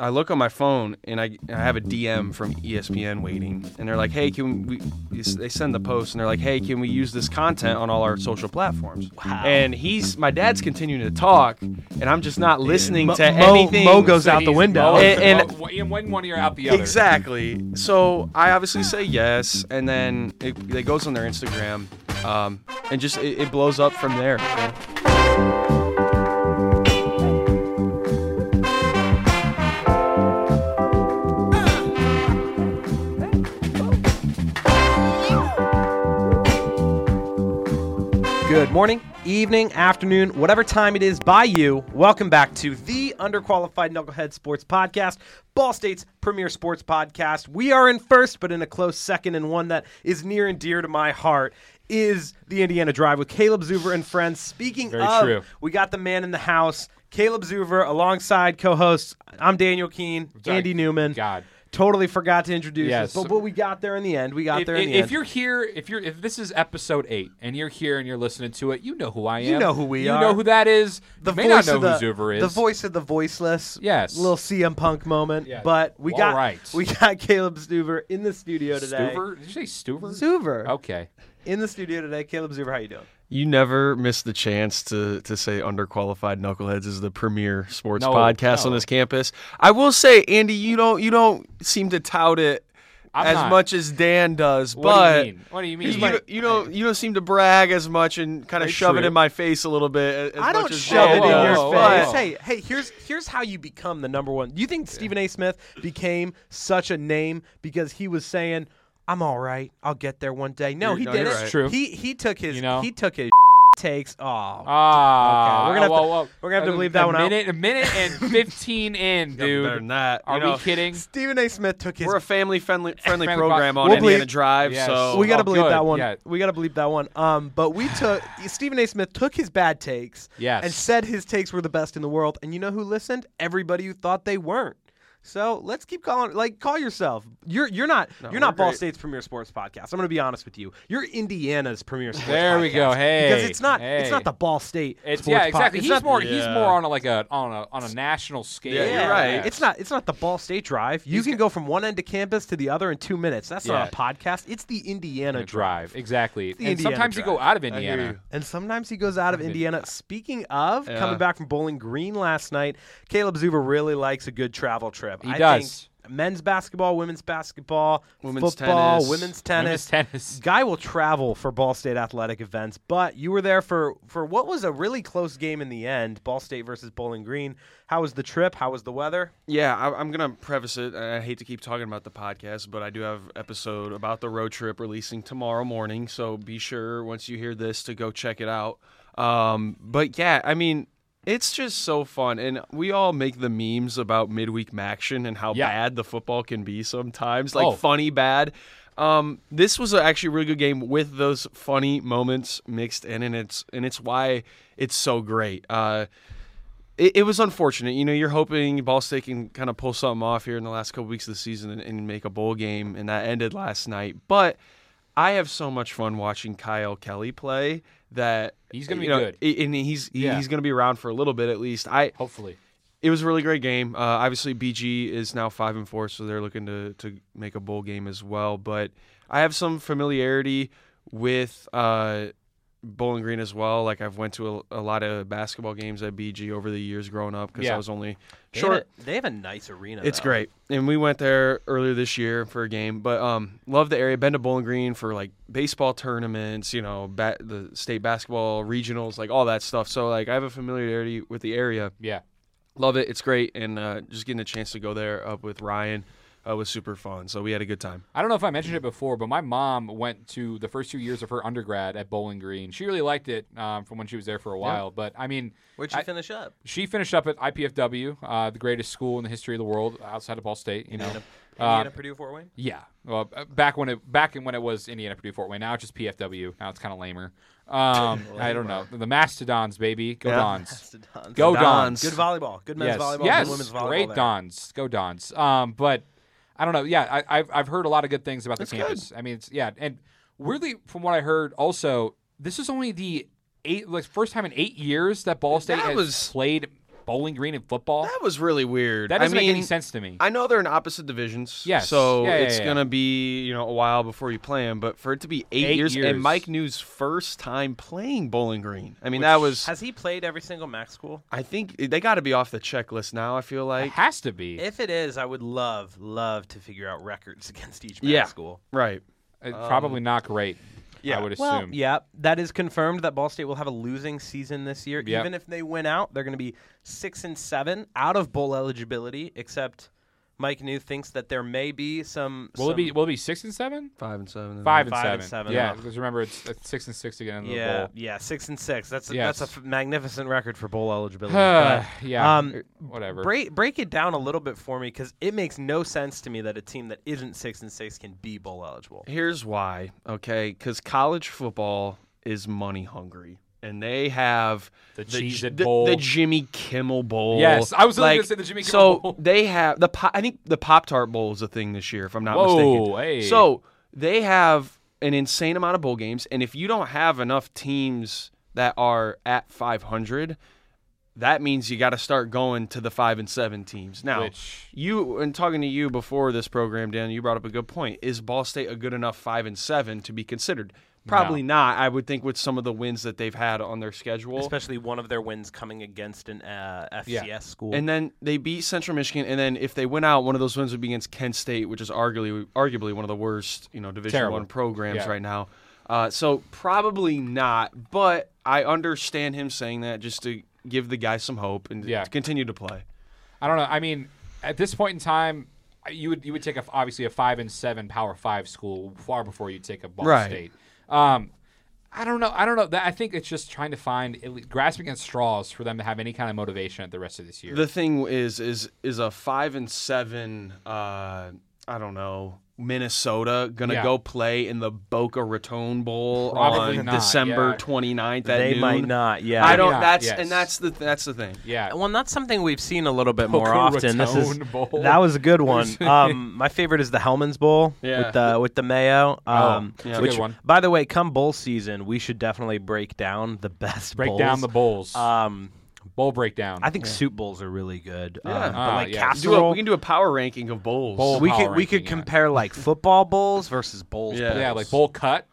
I look on my phone and I, I have a DM from ESPN waiting, and they're like, "Hey, can we?" They send the post, and they're like, "Hey, can we use this content on all our social platforms?" Wow. And he's my dad's continuing to talk, and I'm just not listening Mo- to Mo- anything. Mo goes So out the window. both- And- and- both- in one one ear out the other. Exactly. So I obviously say yes, and then it, it goes on their Instagram, um, and just it, it blows up from there. Good morning, evening, afternoon, whatever time it is by you. Welcome back to the Underqualified Knucklehead Sports Podcast, Ball State's premier sports podcast. We are in first, but in a close second, and one that is near and dear to my heart is the Indiana Drive with Caleb Zuver and friends. Speaking Very of, true. we got the man in the house, Caleb Zuver, alongside co-hosts. I'm Daniel Kehn, Andy Newman. God. Totally forgot to introduce Yes. us, but, but we got there in the end. We got If, there in if, the if end. If you're here, if you're if this is episode eight and you're here and you're listening to it, you know who I am. You know who we you are. You know who that is. the you may not voice know of the who Zuver is. the voice of the voiceless. Yes. little CM Punk moment. Yeah. But we All got right. we got Caleb Stuver in the studio today. Stuver? Did you say Stuver? Zuver Okay. in the studio today. Caleb Zuver, how you doing? You never miss the chance to to say underqualified knuckleheads is the premier sports No, podcast on this campus. I will say, Andy, you don't you don't seem to tout it I'm as not. much as Dan does, What but do you mean? What do you mean? You, don't- you don't you don't seem to brag as much and kind of Very shove it in my face a little bit. As I don't as shove Dan it in whoa, your does, face. whoa. Hey, hey, here's here's how you become the number one. You think Stephen A. Smith became such a name because he was saying, "I'm all right, I'll get there one day." No, You're- he no, did you're it. right. True. He he took his You know? he took his takes. Oh, Ah, Okay, we're gonna have whoa, to- whoa. we're gonna have to leave that a one out. minute, A minute and fifteen in, Yeah, dude. better than that. Are you know, we kidding? Stephen A. Smith took his We're a family friendly friendly Friendly program po- on We'll Indiana bleep- Drive, Yes. so we got to Oh, believe good. that one. Yeah. We got to believe that one. Um, but we took Stephen A. Smith took his bad takes, Yes. and said his takes were the best in the world. And you know who listened? Everybody who thought they weren't. So let's keep calling. Like, call yourself. You're you're not No, you're not Ball great. State's premier sports podcast. I'm going to be honest with you. You're Indiana's premier sports. There we go. Hey, because it's not it's not the Ball State. It's sports yeah, exactly. Pod. He's not- more he's more on a, like a on a on a national scale. Yeah, you're right. Yeah. It's not. It's not the Ball State Drive. You He's can got- go from one end of campus to the other in two minutes. That's not a podcast. It's the Indiana a Drive. drive. Exactly. the and Indiana sometimes you go out of Indiana. And sometimes he goes out of Okay. Indiana. Speaking of Yeah. coming back from Bowling Green last night, Caleb Zuver really likes a good travel trip. He I does. Think men's basketball, women's basketball, Women's football, tennis. women's tennis. Women's tennis. Guy will travel for Ball State athletic events, but you were there for for what was a really close game in the end, Ball State versus Bowling Green. How was the trip? How was the weather? Yeah, I, I'm gonna preface it. I hate to keep talking about the podcast, but I do have episode about the road trip releasing tomorrow morning. So be sure once you hear this to go check it out. Um, but yeah, I mean, it's just so fun, and we all make the memes about midweek action and how Yeah. bad the football can be sometimes, like Oh. funny bad. Um, this was actually a really good game with those funny moments mixed in, and it's and it's why it's so great. Uh, it, it was unfortunate. You know, you're hoping Ball State can kind of pull something off here in the last couple weeks of the season and, and make a bowl game, and that ended last night. But I have so much fun watching Kyle Kelly play that He's gonna be know, good. and he's he- Yeah. he's going to be around for a little bit at least. I Hopefully. it was a really great game. Uh, obviously, BG is now five and four, so they're looking to to make a bowl game as well. But I have some familiarity with uh, Bowling Green as well. Like I've went to a, a lot of basketball games at BG over the years growing up because Yeah. I was only They short. have a, they have a nice arena. It's though. great, and we went there earlier this year for a game. But um, love the area. Been to Bowling Green for like baseball tournaments, you know, ba- the state basketball regionals, like all that stuff. So like I have a familiarity with the area. Yeah. Love it. It's great, and uh, just getting a chance to go there up with Ryan uh, was super fun. So we had a good time. I don't know if I mentioned it before, but my mom went to the first two years of her undergrad at Bowling Green. She really liked it um, from when she was there for a while. But I mean, Where'd she I- finish up? she finished up at IPFW, uh, the greatest school in the history of the world outside of Ball State. You know, Indiana, Uh, Purdue, Fort Wayne. Yeah. Well, uh, back when it back in when it was Indiana Purdue Fort Wayne. Now it's just PFW. Now it's kind of lamer. Um, I don't know. The Mastodons, baby. Go Yeah. Dons. Mastodons. Go Dons. Dons. Good volleyball. Good men's yes. volleyball. yes. Good women's volleyball. Great there. Dons. Go Dons. Um, but I don't know. Yeah, I, I've I've heard a lot of good things about That's the campus. I mean, it's yeah, and weirdly, from what I heard, also this is only the eight like first time in eight years that Ball State That has was- played Bowling Green in football. That was really weird. That doesn't I mean, make any sense to me. I know they're in opposite divisions. Yes. So Yeah, yeah, it's yeah. gonna be you know a while before you play them, but for it to be eight, Eight years, years. and Mike Neu's first time playing Bowling Green. I mean, that was. Has he played every single MAC school? I think they got to be off the checklist now. I feel like it has to be. If it is, I would love, love to figure out records against each MAC Yeah. school. Right. Uh, Probably not great. Yeah. I would assume. Well, yeah, that is confirmed that Ball State will have a losing season this year. Yep. Even if they win out, they're going to be six and seven out of bowl eligibility. Except Mike Neu thinks that there may be some. Will it be? Will it be six and seven? Five and seven. Five and Five seven. and seven, Yeah, yeah. because remember it's, it's six and six again in the Yeah, bowl. yeah, six and six. That's a, Yes. that's a f- magnificent record for bowl eligibility. but, yeah. um, whatever. break break it down a little bit for me because it makes no sense to me that a team that isn't six and six can be bowl eligible. Here's why. Okay, because college football is money hungry, and they have The the, Cheez It the, Bowl. the Jimmy Kimmel Bowl. Yes, I was like, gonna say the Jimmy so Kimmel Bowl. So they have the I think the Pop Tart Bowl is a thing this year, if I'm not Whoa, mistaken. hey. So they have an insane amount of bowl games, and if you don't have enough teams that are at 500, that means you got to start going to the five and seven teams. Now, Which- you and talking to you before this program, Dan, you brought up a good point. Is Ball State a good enough five and seven to be considered? Probably not. I would think with some of the wins that they've had on their schedule. Especially one of their wins coming against an uh, FCS Yeah. school. And then they beat Central Michigan, and then if they win out, one of those wins would be against Kent State, which is arguably arguably one of the worst, you know, Division Terrible. One programs Yeah. right now. Uh, so probably not, but I understand him saying that just to give the guy some hope and Yeah. to continue to play. I don't know. I mean, at this point in time, you would you would take a obviously a five and seven Power Five school far before you take a Ball Right. State. Um, I don't know. I don't know. I think it's just trying to find grasping at straws for them to have any kind of motivation at the rest of this year. The thing is, is is a five and seven. Uh, I don't know. Minnesota gonna Yeah. go play in the Boca Raton Bowl Probably on not, December yeah. 29th at they noon. might not. Yeah. I don't. not, That's yes. and that's the that's the thing. yeah. Well, that's something we've seen a little bit more Boca often. This is Bowl. that was a good one. Um, my favorite is the Hellmann's Bowl Yeah. with the with the mayo. Um, yeah. Which, good one. by the way, come bowl season, we should definitely break down the best Break bowls. down the bowls. Um, Bowl breakdown. I think soup bowls are really good. Yeah. Um, but Ah, like yeah. Do a- casserole, we can do a power ranking of bowls. Bowl we power could we could ranking, yeah. compare like football bowls versus bowls. Yeah. yeah, like bowl cut.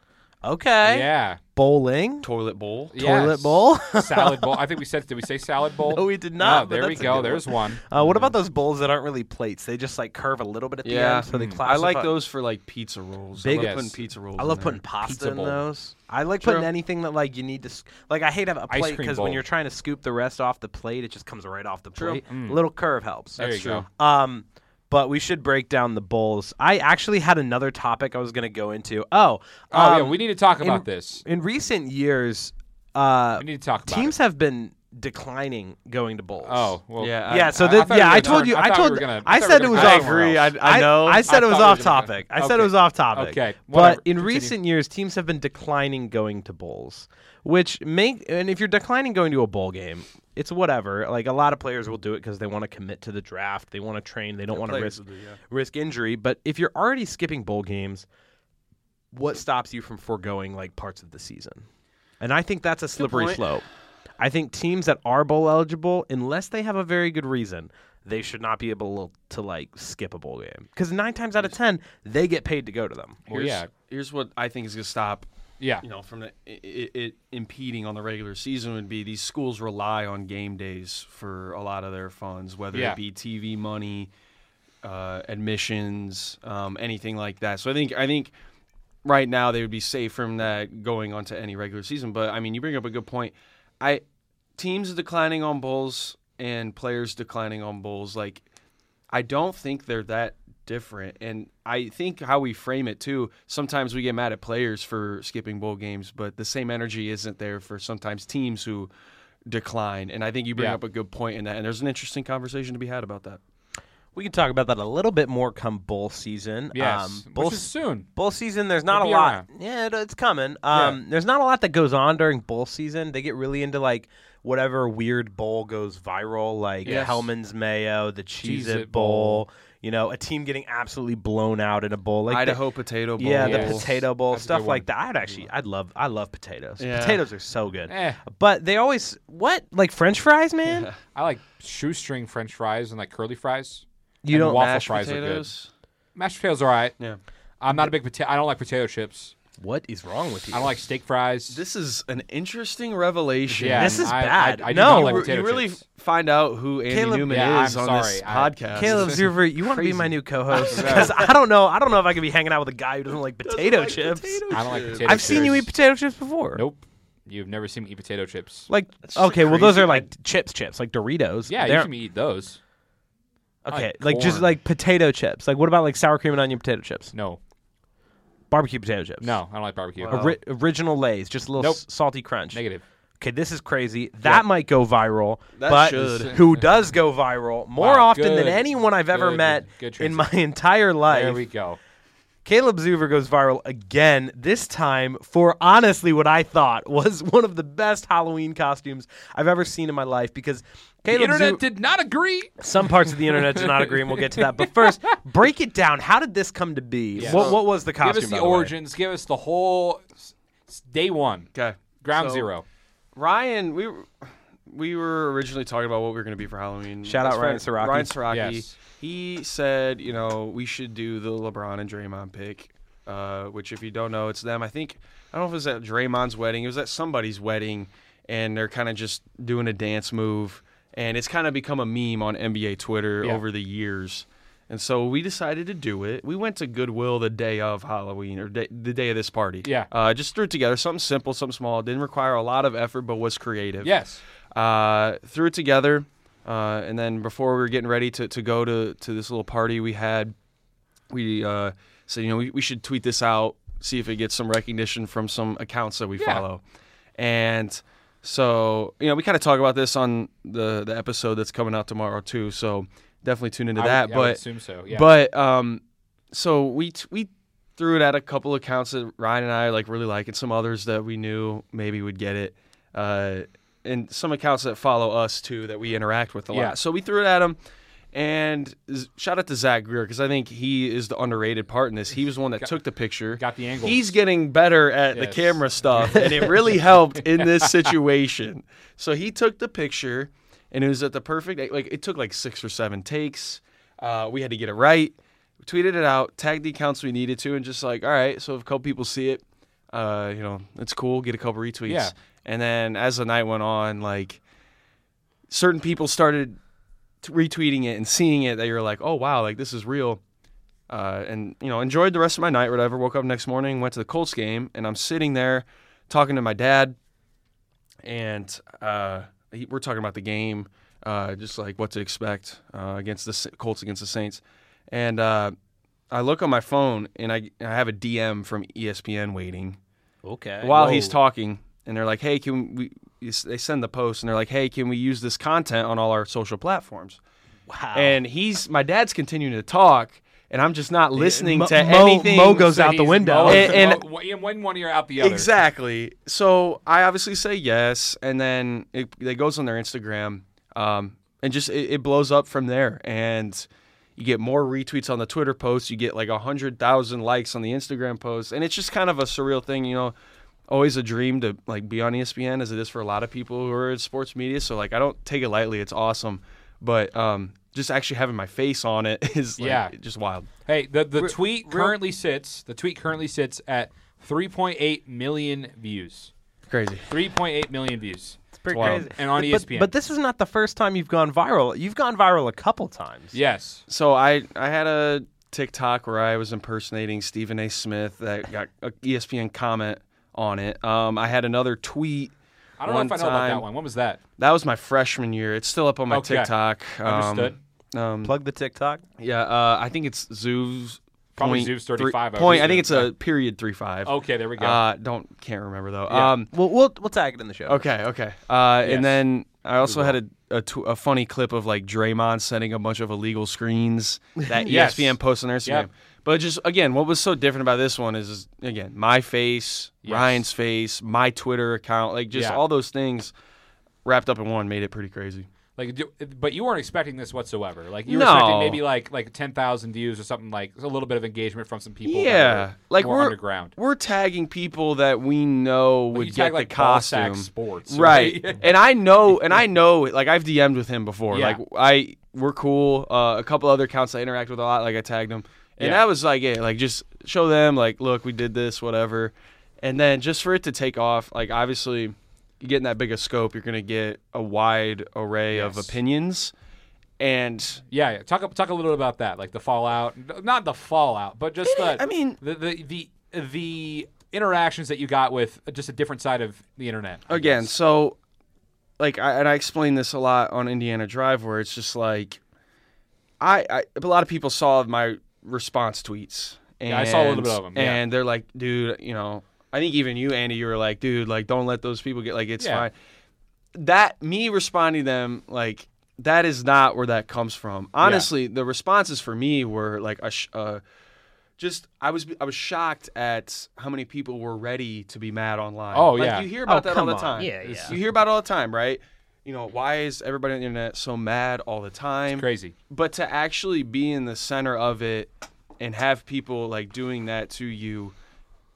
Okay. Yeah. Bowling. toilet bowl. Toilet Yes. bowl? salad bowl. I think we said. Did we say salad bowl? No, we did not, Oh, but there we that's a go. There's one. Uh, what about those bowls that aren't really plates? They just like curve a little bit at the Yeah. end, so they Mm. classify. I like those for like pizza rolls. Big- I love Yes. putting pizza rolls. I in love there. putting pasta Pizza in bowl. those. I like putting anything that like you need to s- like. I hate having a Ice plate cream because when bowl. you're trying to scoop the rest off the plate, it just comes right off the True. plate. Mm. A little curve helps. There That's you go. true. Um, but we should break down the bowls. I actually had another topic I was going to go into. Oh, Oh yeah, um, we need to talk in- about this. in recent years, uh, We need to talk about teams it. have been declining going to bowls. Oh well. Yeah, yeah. I- So I- I that, thought we yeah, I told you. I I we told. were gonna- I I said it was gonna I off. agree. I, I know. I said it was off were gonna- topic. I said it was off topic. Okay, But in Continue. recent years, teams have been declining going to bowls, which make and if you're declining going to a bowl game, it's whatever. Like a lot of players will do it because they want to commit to the draft, they want to train, they don't want to risk do, yeah. risk injury. But if you're already skipping bowl games, what stops you from foregoing like parts of the season? And I think that's a slippery slope. I think teams that are bowl eligible, unless they have a very good reason, they should not be able to like skip a bowl game because nine times out of ten they get paid to go to them. Well, Here's, yeah, here's what I think is going to stop yeah. you know, from the, it, it impeding on the regular season would be these schools rely on game days for a lot of their funds, whether Yeah. it be TV money, uh, admissions, um, anything like that. So I think I think right now they would be safe from that going on to any regular season. But I mean, you bring up a good point. I teams declining on bowls and players declining on bowls. like I don't think they're that different. And I think how we frame it too, sometimes we get mad at players for skipping bowl games, but the same energy isn't there for sometimes teams who decline. And I think you bring Yeah. up a good point in that. And there's an interesting conversation to be had about that. We can talk about that a little bit more come bowl season. Yes, um, bull, which is soon. bull season. There's not It'll a lot. around. Yeah, it, it's coming. Um, there's not a lot that goes on during bowl season. They get really into like whatever weird bowl goes viral, like Yes. Hellmann's Mayo, the Cheez Cheez-It It Bowl. You know, a team getting absolutely blown out in a bowl, like the- Idaho Potato Bowl. yeah, Yes. the potato bowl, That's stuff like that. I'd actually, I'd love, I love potatoes. Yeah. Potatoes are so good. Eh, But they always what like French fries, man. I like shoestring French fries and like curly fries. You And don't. waffle Mashed fries are good. potatoes. Mashed potatoes are alright. Yeah. I'm not a big potato. I don't like potato chips. What is wrong with you? I don't like steak fries. This is an interesting revelation. yeah, This is I- bad. I, I do No. not you, like you really chips. find out who Andy Caleb- Newman Yeah, is I'm on this sorry. I- podcast. Caleb It's Zuver, you want to be my new co-host? Because I don't know. I don't know if I could be hanging out with a guy who doesn't like doesn't potato like chips. potato I don't like potato chips. I've seen you eat potato chips before. Nope. You've never seen me eat potato chips. Like That's okay, well those are like chips, chips, like Doritos. Yeah, They're- you can eat those. Okay, like like just like potato chips. Like what about like sour cream and onion potato chips? No, Barbecue potato chips. no, I don't like barbecue. Wow. Ori- original Lay's, just a little Nope. s- salty crunch. Negative. Okay, this is crazy. That might go viral. That but should. who does go viral more Wow, often than good. anyone I've ever Good, met good in my transition. entire life? There we go. Caleb Zuver goes viral again, this time for honestly what I thought was one of the best Halloween costumes I've ever seen in my life because The internet Zu- did not agree. some parts of the internet did not agree, and we'll get to that. But first, break it down. How did this come to be? Yes. What, what was the costume? Give us by the way? origins. Give us the whole s- s- day one, Okay. ground So, zero. Ryan, we were, we were originally talking about what we were going to be for Halloween. Shout Best out Ryan friend- Sierocki. Ryan Sierocki. Yes. He said, you know, we should do the LeBron and Draymond pick, uh, which if you don't know, it's them. I think I don't know if it was at Draymond's wedding. It was at somebody's wedding, and they're kind of just doing a dance move, and it's kind of become a meme on NBA Twitter Yeah. over the years. And so we decided to do it. We went to Goodwill the day of Halloween or day, the day of this party. Yeah. Uh, just threw it together, something simple, something small. Didn't require a lot of effort, but was creative. Yes. Uh, threw it together, uh, and then before we were getting ready to, to go to, to this little party we had, we uh, said, you know, we, we should tweet this out, see if it gets some recognition from some accounts that we Yeah. follow. And so, you know, we kind of talk about this on the, the episode that's coming out tomorrow too. So definitely tune into I that. Would but assume so. Yeah. but um, so we t- we threw it at a couple of accounts that Ryan and I like really like, and some others that we knew maybe would get it, uh, and some accounts that follow us too that we interact with a Yeah. lot. So we threw it at them. And shout out to Zach Greer because I think he is the underrated part in this. He was the one that took the picture. got the angle. He's getting better at the camera stuff, and it really helped in this situation. So he took the picture, and it was at the perfect. Like it took like six or seven takes. Uh, we had to get it right. We tweeted it out, tagged the accounts we needed to, and just like, all right. So if a couple people see it, uh, you know, it's cool. Get a couple retweets. Yeah. And then as the night went on, like certain people started t- retweeting it and seeing it that you're like, oh wow, like this is real. Uh, and you know, enjoyed the rest of my night. Whatever. Woke up next morning, went to the Colts game, and I'm sitting there talking to my dad, and uh, he, we're talking about the game, uh, just like what to expect uh, against the S- Colts against the Saints, and uh, I look on my phone and I I have a DM from ESPN waiting Okay. while he's talking, and they're like, "Hey, can we?" They send the post, and they're like, "Hey, can we use this content on all our social platforms?" Wow. And he's my dad's continuing to talk, and I'm just not listening Mo- to Mo- anything. Mo goes So out the window. Mo- And- and- Mo- in one one ear out the other. Exactly. So I obviously say yes, and then it, it goes on their Instagram, um, and just it, it blows up from there. And you get more retweets on the Twitter post. You get like a hundred thousand likes on the Instagram post, and it's just kind of a surreal thing, you know. Always a dream to like be on ESPN, as it is for a lot of people who are in sports media. So like I don't take it lightly. It's awesome, but um, just actually having my face on it is like, Yeah. just wild. Hey, the the Re- tweet real- currently sits. The tweet currently sits at 3.8 million views. Crazy. 3.8 million views. It's pretty wild. crazy. And on But- ESPN. But this is not the first time you've gone viral. You've gone viral a couple times. Yes. So I I had a TikTok where I was impersonating Stephen A. Smith that got a E ESPN comment on it. Um, I had another tweet. I don't know One if I know about that time- one. When was that? That was my freshman year. It's still up on my Okay. TikTok. Um, Understood. Um, Plug the TikTok. yeah, uh, I think it's Zoos. Probably point Zoos 35, I would Point. I think it's a period three five. Okay, there we go. Uh, don't can't remember though. Yeah. Um, We'll, we'll we'll tag it in the show. Okay, okay. Uh, Yes. And then I also had a a, tw- a funny clip of like Draymond sending a bunch of illegal screens that Yes. ESPN posted on their Instagram. Yep. But just again, what was so different about this one is, is again my face, Yes. Ryan's face, my Twitter account, like just Yeah. all those things wrapped up in one made it pretty crazy. Like, but you weren't expecting this whatsoever. Like, you were No. expecting maybe like like ten thousand views or something like a little bit of engagement from some people. Yeah, were like we're underground. we're tagging people that we know would get tag, the like costume. sports, right right? and i know and i know like i've dm'd with him before Yeah. like i we're cool uh, a couple other accounts i interact with a lot like i tagged him and Yeah. that was like yeah like just show them like look we did this whatever and then just for it to take off like obviously you get in that big a scope you're gonna get a wide array of opinions and Yeah, yeah. Talk talk a little bit about that, like the fallout. Not the fallout, but just the. I mean- the the the, the interactions that you got with just a different side of the internet. I again guess. so like I, and i explain this a lot on indiana drive where it's just like I, I a lot of people saw my response tweets and, Yeah, I saw a little bit of 'em, yeah. and they're like dude you know i think even you andy you were like dude like don't let those people get like it's Yeah. fine that me responding to them like that is not where that comes from honestly the responses for me were like a sh- uh, just I was I was shocked at how many people were ready to be mad online. Oh, like, yeah. you hear about Oh, that all come the on. time. Yeah, yeah. You hear about it all the time, right? You know why is everybody on the internet so mad all the time? crazy. But to actually be in the center of it and have people like doing that to you,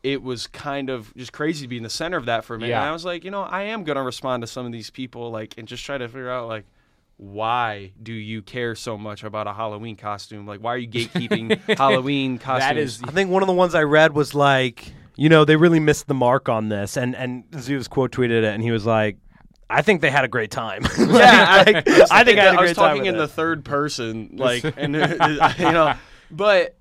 it was kind of just crazy to be in the center of that for a minute. Yeah. And I was like, you know, I am gonna respond to some of these people like and just try to figure out like why do you care so much about a Halloween costume? Like, why are you gatekeeping Halloween costumes? That is I think one of the ones I read was like, you know, they really missed the mark on this, and and Zeus quote tweeted it, and he was like, I think they had a great time. yeah, Like, I think I had a I was great time talking with in it. the third person, like, and you know, but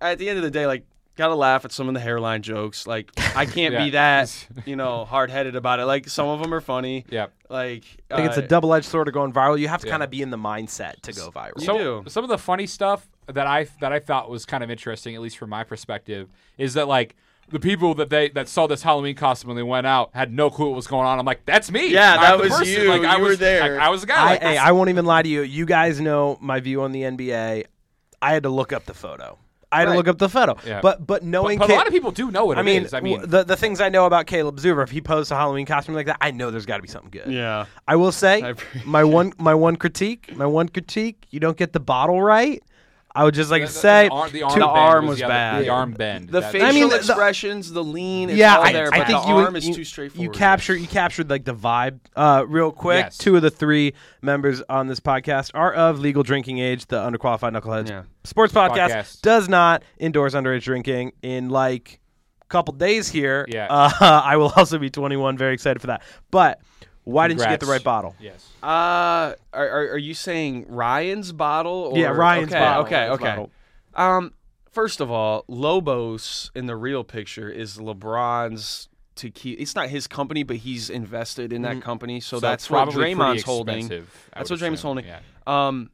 at the end of the day, like, gotta laugh at some of the hairline jokes. Like, I can't be that, you know, hard headed about it. Like, some of them are funny. yeah. Like, I think it's a uh, double edged sword of going viral. You have to Yeah. kind of be in the mindset to go viral. You So do. some of the funny stuff that I that I thought was kind of interesting, at least from my perspective, is that like the people that they that saw this Halloween costume when they went out had no clue what was going on. I'm like, that's me. Yeah, I'm that was person. you. Like, I You were was, there. like, I was the guy. I, Like, hey, I won't even lie to you. You guys know my view on the NBA. I had to look up the photo. I had to look up the photo. Yeah. But but knowing but, but a lot of people do know what I it mean, is. I mean, the the things I know about Caleb Zuber, if he posts a Halloween costume like that, I know there's got to be something good. yeah. I will say I my one my one critique, my one critique, you don't get the bottle right. I would just like the, to the- say the, arm, the to- arm, The arm was, was the other- bad. The arm bend. The That- facial I mean, the- expressions, the lean, it's yeah, all I, there, I but think the you, arm is you, too straightforward. You captured you captured like the vibe. Uh, real quick, Yes. two of the three members on this podcast are of legal drinking age. The underqualified knuckleheads Yeah. sports podcast, Podcast. does not endorse underage drinking. In like a couple days here, Yeah. uh, I will also be 21. Very excited for that. But why didn't you get the right bottle? Yes. Uh, are, are, are you saying Ryan's bottle? Or, Yeah, Ryan's okay, bottle. Okay, Ryan's okay. bottle. Um, first of all, Lobos in the real picture is LeBron's tequila. It's not his company, but he's invested in that company, so, that's what probably pretty Draymond's holding. expensive, I That's would what Draymond's assume. holding. Yeah. Um,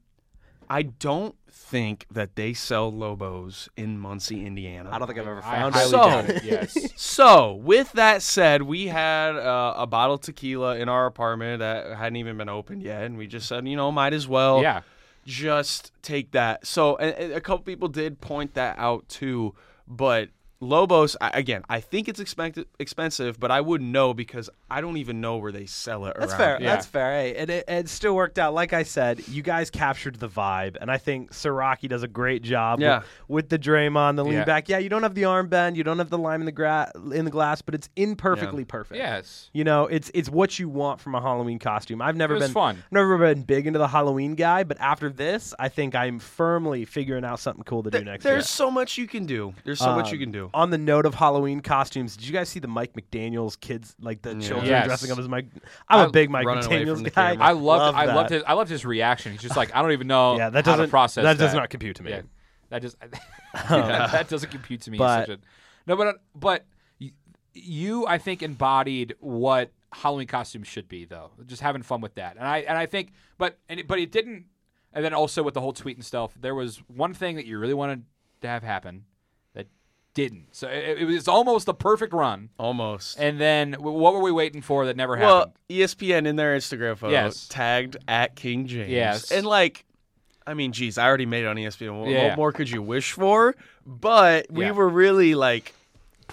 I don't think that they sell Lobos in Muncie, Indiana. I don't think I've ever found highly it. So- it. Yes. So, with that said, we had uh, a bottle of tequila in our apartment that hadn't even been opened yet, and we just said, you know, might as well yeah. just take that. So, and, and a couple people did point that out too, but Lobos, again, I think it's expected, expensive, but I wouldn't know because I don't even know where they sell it. That's around fair. Yeah. That's fair. Hey, and it, it still worked out. Like I said, you guys captured the vibe, and I think Sierocki does a great job. Yeah. With, with the Draymond, the lean Yeah. back. Yeah, you don't have the arm bend, you don't have the lime in the gra- in the glass, but it's imperfectly perfect. Yes. You know, it's it's what you want from a Halloween costume. I've never It was been fun. I've never been big into the Halloween guy, but after this, I think I'm firmly figuring out something cool to do next year. There's so much you can do. There's so much you Um, can do. On the note of Halloween costumes, did you guys see the Mike McDaniel's kids, like the children Yes. dressing up as Mike? I'm a I- big Mike running away McDaniel's the guy. camera. I loved Love I that. loved his I loved his reaction. He's just like I don't even know Yeah, that how to doesn't process that that. does not compute to me. Yeah, that just um, that doesn't compute to me. But- such a, no, but uh, but y- you I think embodied what Halloween costumes should be though. Just having fun with that, and I and I think but and it, but it didn't. And then also with the whole tweet and stuff, there was one thing that you really wanted to have happen that didn't. So it, it was almost a perfect run. Almost. And then what were we waiting for that never happened? well. ESPN in their Instagram photo Yes. tagged at King James. Yes. And like, I mean, geez, I already made it on ESPN. What, Yeah. what more could you wish for? But we Yeah. were really like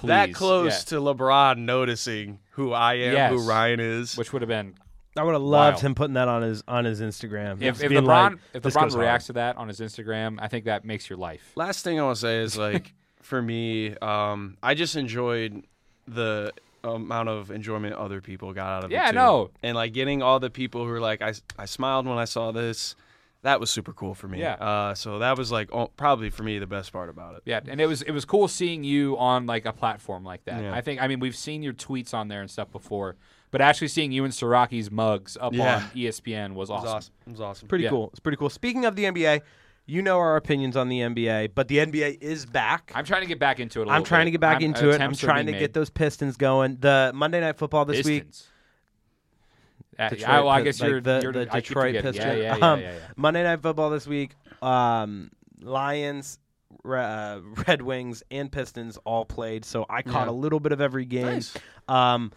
that close yeah. to LeBron noticing who I am, Yes. who Ryan is. which would have been I would have loved Wild. him putting that on his on his Instagram. if, Just if being LeBron like, if "This LeBron goes hard." reacts to that on his Instagram, I think that makes your life. Last thing I want to say is like, for me, um, I just enjoyed the amount of enjoyment other people got out of it. Yeah, no. And like getting all the people who were like, I, I smiled when I saw this. That was super cool for me. Yeah. Uh, so that was like oh, probably for me the best part about it. Yeah, and it was it was cool seeing you on like a platform like that. Yeah. I think I mean we've seen your tweets on there and stuff before, but actually seeing you and Sierocki's mugs up Yeah. on ESPN was awesome. It was awesome. awesome. It was awesome. Pretty Yeah. cool. It's pretty cool. Speaking of the NBA, you know our opinions on the NBA, but the NBA is back. I'm trying to get back into it. i I'm trying to get back into it. I'm trying to being get those Pistons going. The Monday Night Football this week. Pistons. Uh, Detroit I, well, I guess like you're, the, you're the Detroit. Pistons. Yeah, yeah, yeah, Um. Monday Night Football this week. Um, Lions, uh, Red Wings, and Pistons all played. So I caught a little bit of every game. Nice. Um,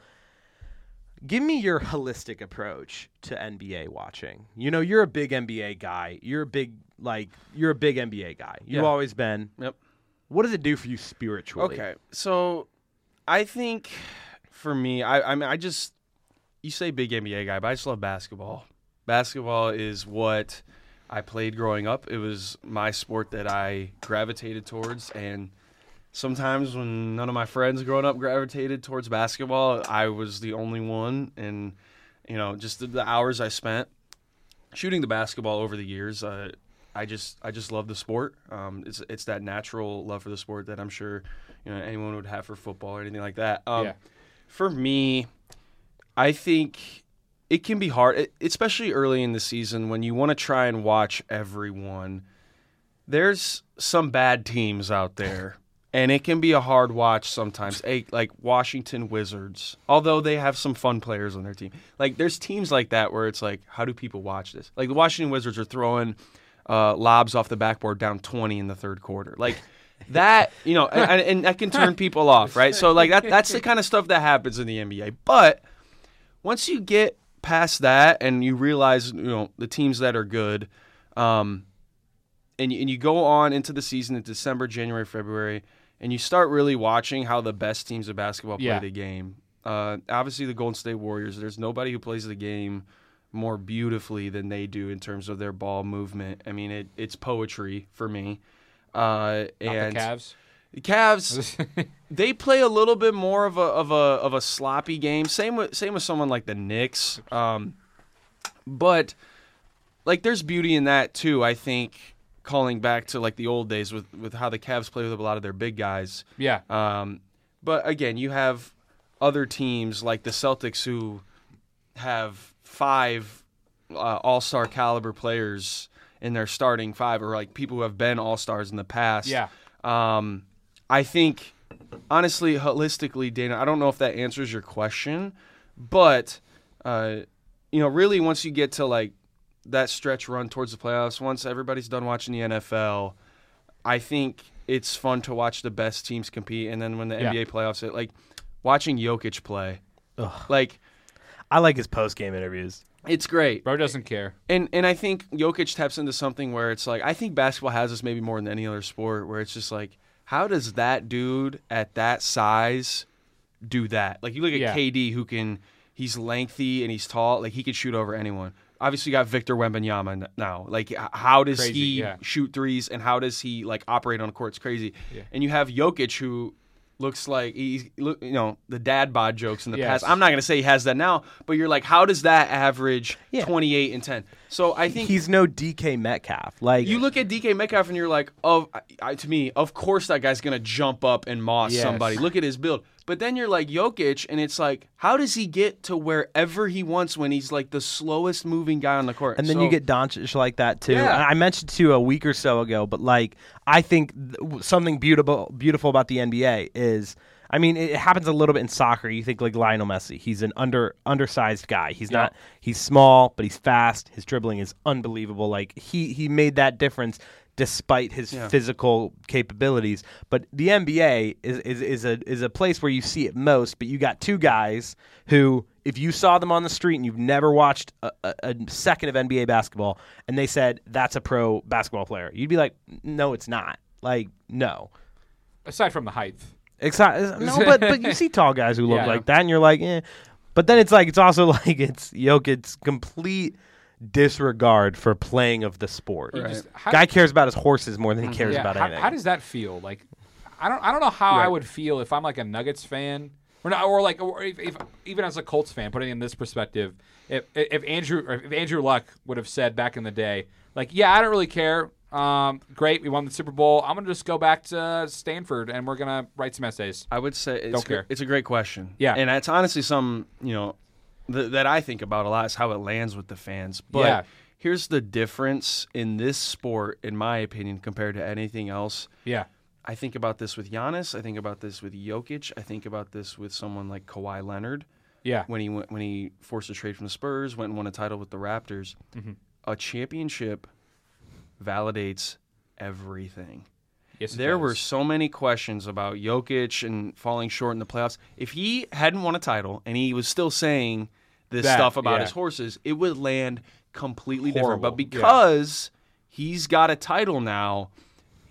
give me your holistic approach to NBA watching. You know, you're a big NBA guy. You're a big like you're a big NBA guy. You've Yeah. always been. Yep. What does it do for you spiritually? Okay, so I think for me, I I mean, I just you say big NBA guy, but I just love basketball. Basketball is what I played growing up. It was my sport that I gravitated towards, and sometimes when none of my friends growing up gravitated towards basketball, I was the only one, and you know, just the, the hours I spent shooting the basketball over the years. Uh, I just I just love the sport. Um, it's it's that natural love for the sport that I'm sure you know anyone would have for football or anything like that. Um, Yeah. For me, I think it can be hard, especially early in the season when you want to try and watch everyone. There's some bad teams out there, and it can be a hard watch sometimes. A, like Washington Wizards, although they have some fun players on their team. Like there's teams like that where it's like, how do people watch this? Like the Washington Wizards are throwing uh, lobs off the backboard down 20 in the third quarter. Like that, you know, and, and that can turn people off, right? So like that that's the kind of stuff that happens in the NBA. But once you get past that and you realize, you know, the teams that are good, um, and and you go on into the season in December, January, February, and you start really watching how the best teams of basketball play Yeah. the game. Uh, obviously, the Golden State Warriors. There's nobody who plays the game more beautifully than they do in terms of their ball movement. I mean, it, it's poetry for me. Uh, Not and the Cavs. the Cavs, they play a little bit more of a of a of a sloppy game. Same with same with someone like the Knicks. Um, but like there's beauty in that too. I think calling back to like the old days with with how the Cavs play with a lot of their big guys. yeah. Um, but again, you have other teams like the Celtics who have five uh, All Star caliber players in their starting five, or like people who have been All Stars in the past. Yeah. Um, I think, honestly, holistically, Dana, I don't know if that answers your question, but, uh, you know, really, once you get to like that stretch run towards the playoffs, once everybody's done watching the NFL, I think it's fun to watch the best teams compete. And then when the Yeah. NBA playoffs hit, like watching Jokic play, Ugh. like I like his post game interviews. it's great. Bro doesn't care. And and I think Jokic taps into something where it's like I think basketball has this maybe more than any other sport where it's just like how does that dude at that size do that? Like you look at Yeah. KD who can he's lengthy and he's tall, like he could shoot over anyone. Obviously you got Victor Wembanyama now. Like how does Crazy, he yeah. shoot threes and how does he like operate on the court? It's crazy. Yeah. And you have Jokic who looks like he's you know the dad bod jokes in the Yes. past. I'm not going to say he has that now, but you're like how does that average Yeah. 28 and 10? So I think He's no DK Metcalf. Like you look at DK Metcalf and you're like, of I, to me, of course that guy's gonna jump up and moss Yes. somebody. Look at his build. But then you're like Jokic, and it's like, how does he get to wherever he wants when he's like the slowest moving guy on the court? And then So- you get Doncic like that too. Yeah. I mentioned to you a week or so ago, but like I think th- something beautiful beautiful about the NBA is I mean it happens a little bit in soccer. You think like Lionel Messi, he's an under undersized guy. He's Yeah. not he's small, but he's fast. His dribbling is unbelievable. Like he he made that difference despite his Yeah. physical capabilities. But the NBA is, is is a is a place where you see it most. But you got two guys who, if you saw them on the street and you've never watched a, a, a second of NBA basketball, and they said that's a pro basketball player, you'd be like, no, it's not. Like, no. Aside from the height. Exci- no, but but you see tall guys who look Yeah. like that, and you're like, eh. But then it's like it's also like it's Jokic's complete disregard for playing of the sport. Right. just- how- Guy cares about his horses more than he cares yeah, about how, anything. how does that feel? Like, I don't, I don't know how I would feel if I'm like a Nuggets fan, or not, or like, or if, if even as a Colts fan, putting it in this perspective, if if Andrew, or if Andrew Luck would have said back in the day, like, yeah, I don't really care. Um, great, we won the Super Bowl. I'm gonna just go back to Stanford and we're gonna write some essays. I would say it's Don't gr- care. it's a great question. Yeah. and it's honestly some you know th- that I think about a lot is how it lands with the fans. But Yeah. here's the difference in this sport, in my opinion, compared to anything else. Yeah, I think about this with Giannis. I think about this with Jokic. I think about this with someone like Kawhi Leonard yeah, when he went, when he forced a trade from the Spurs, went and won a title with the Raptors. Mm-hmm. A championship validates everything. yes. There were so many questions about Jokic and falling short in the playoffs. If he hadn't won a title and he was still saying this That, stuff about yeah. his horses, it would land completely different. Horrible, But yeah. because he's got a title now,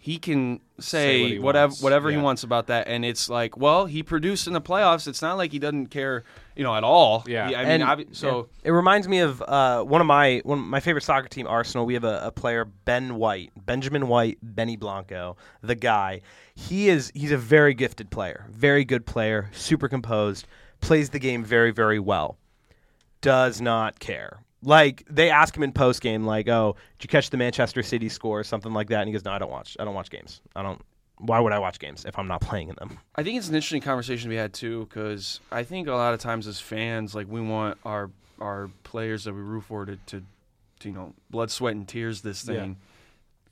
he can say, Say what he whatever wants, whatever he wants about that. And it's like, well, he produced in the playoffs. It's not like he doesn't care, you know, at all. Yeah. He- I And- mean, obvi- so It reminds me of uh, one of my one of my favorite soccer team, Arsenal. We have a, a player, Ben White, Benjamin White, Benny Blanco, the guy. He is he's a very gifted player, very good player, super composed, plays the game very very well. Does not care. Like they ask him in post game, like, "Oh, did you catch the Manchester City score or something like that?" And he goes, "No, I don't watch. I don't watch games. I don't. Why would I watch games if I'm not playing in them?" I think it's an interesting conversation we had too, because I think a lot of times as fans, like we want our our players that we root for to, to, to you know, blood, sweat, and tears this Yeah. thing.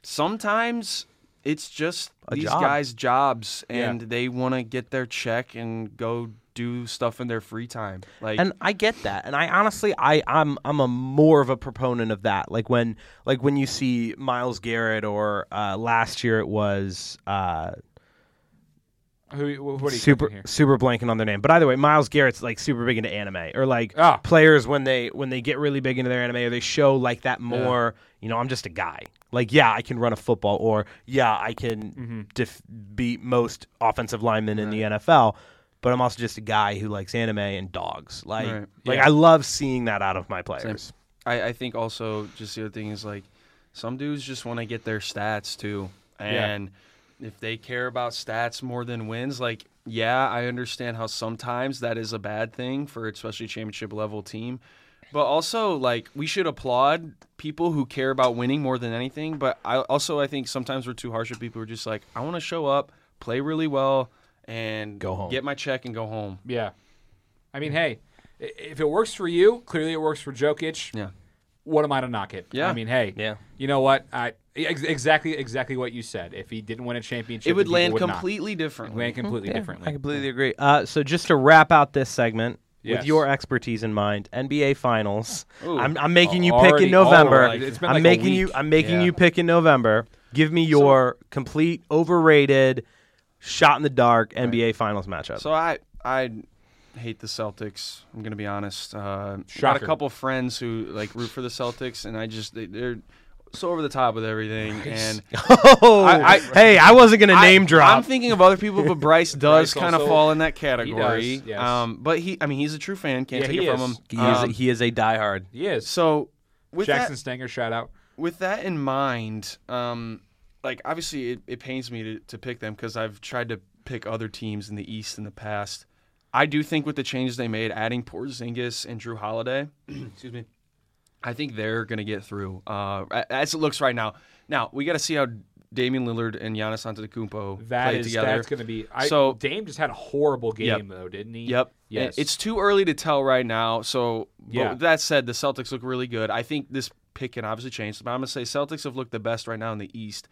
Sometimes it's just A these job. guys' jobs, Yeah. and they want to get their check and go do stuff in their free time. Like, and I get that, and I honestly, I I'm I'm a more of a proponent of that. Like when like when you see Myles Garrett, or uh, last year it was uh, Who, what are you super here? super blanking on their name. But either way, Myles Garrett's like super big into anime, or like Ah. players when they when they get really big into their anime, or they show like that more. You know, I'm just a guy. Like, yeah, I can run a football, or yeah, I can Mm-hmm. def- beat most offensive linemen in the NFL. But I'm also just a guy who likes anime and dogs. Like, Right. like Yeah. I love seeing that out of my players. I, I think also just the other thing is like some dudes just want to get their stats too, Yeah. and if they care about stats more than wins, like yeah, I understand how sometimes that is a bad thing for especially championship level team, but also like we should applaud people who care about winning more than anything. But I also I think sometimes we're too harsh with people who are just like I want to show up, play really well, and Go home. get my check and go home. Yeah, I mean, hey, i- if it works for you, clearly it works for Jokic. Yeah. What am I to knock it? Yeah. I mean, hey, Yeah. You know what? I ex- exactly exactly what you said. If he didn't win a championship, It would people land would not. completely differently. land completely Yeah, differently. I completely agree. Uh, so just to wrap out this segment Yes. with your expertise in mind, NBA Finals. Ooh. I'm, I'm making you pick Already- in November. already. It's been I'm like a making you. week. I'm making Yeah. you pick in November. Give me your complete overrated, shot in the dark NBA Finals matchup. So I I hate the Celtics. I'm gonna be honest. Uh, got a couple friends who like root for the Celtics, and I just they, they're so over the top with everything. And oh, I- I- hey, I wasn't gonna name I, drop. I'm thinking of other people, but Bryce does kind of fall in that category. does, yes. Um, but he, I mean, he's a true fan. Can't Yeah, take he it from is. him. he, is, Um, he is a diehard. He is. so with Jackson that, Stanger, shout out. with that in mind, um, like obviously it, it pains me to, to pick them because I've tried to pick other teams in the East in the past. I do think with the changes they made, adding Porzingis and Jrue Holiday, excuse me, I think they're going to get through uh, as it looks right now. Now we got to see how Damian Lillard and Giannis Antetokounmpo That play is together. that's going to be. I, So- Dame just had a horrible game Yep. though, didn't he? Yep. Yes. It's too early to tell right now. So, but Yeah. that said, the Celtics look really good. I think this pick can obviously change, but I'm going to say Celtics have looked the best right now in the East.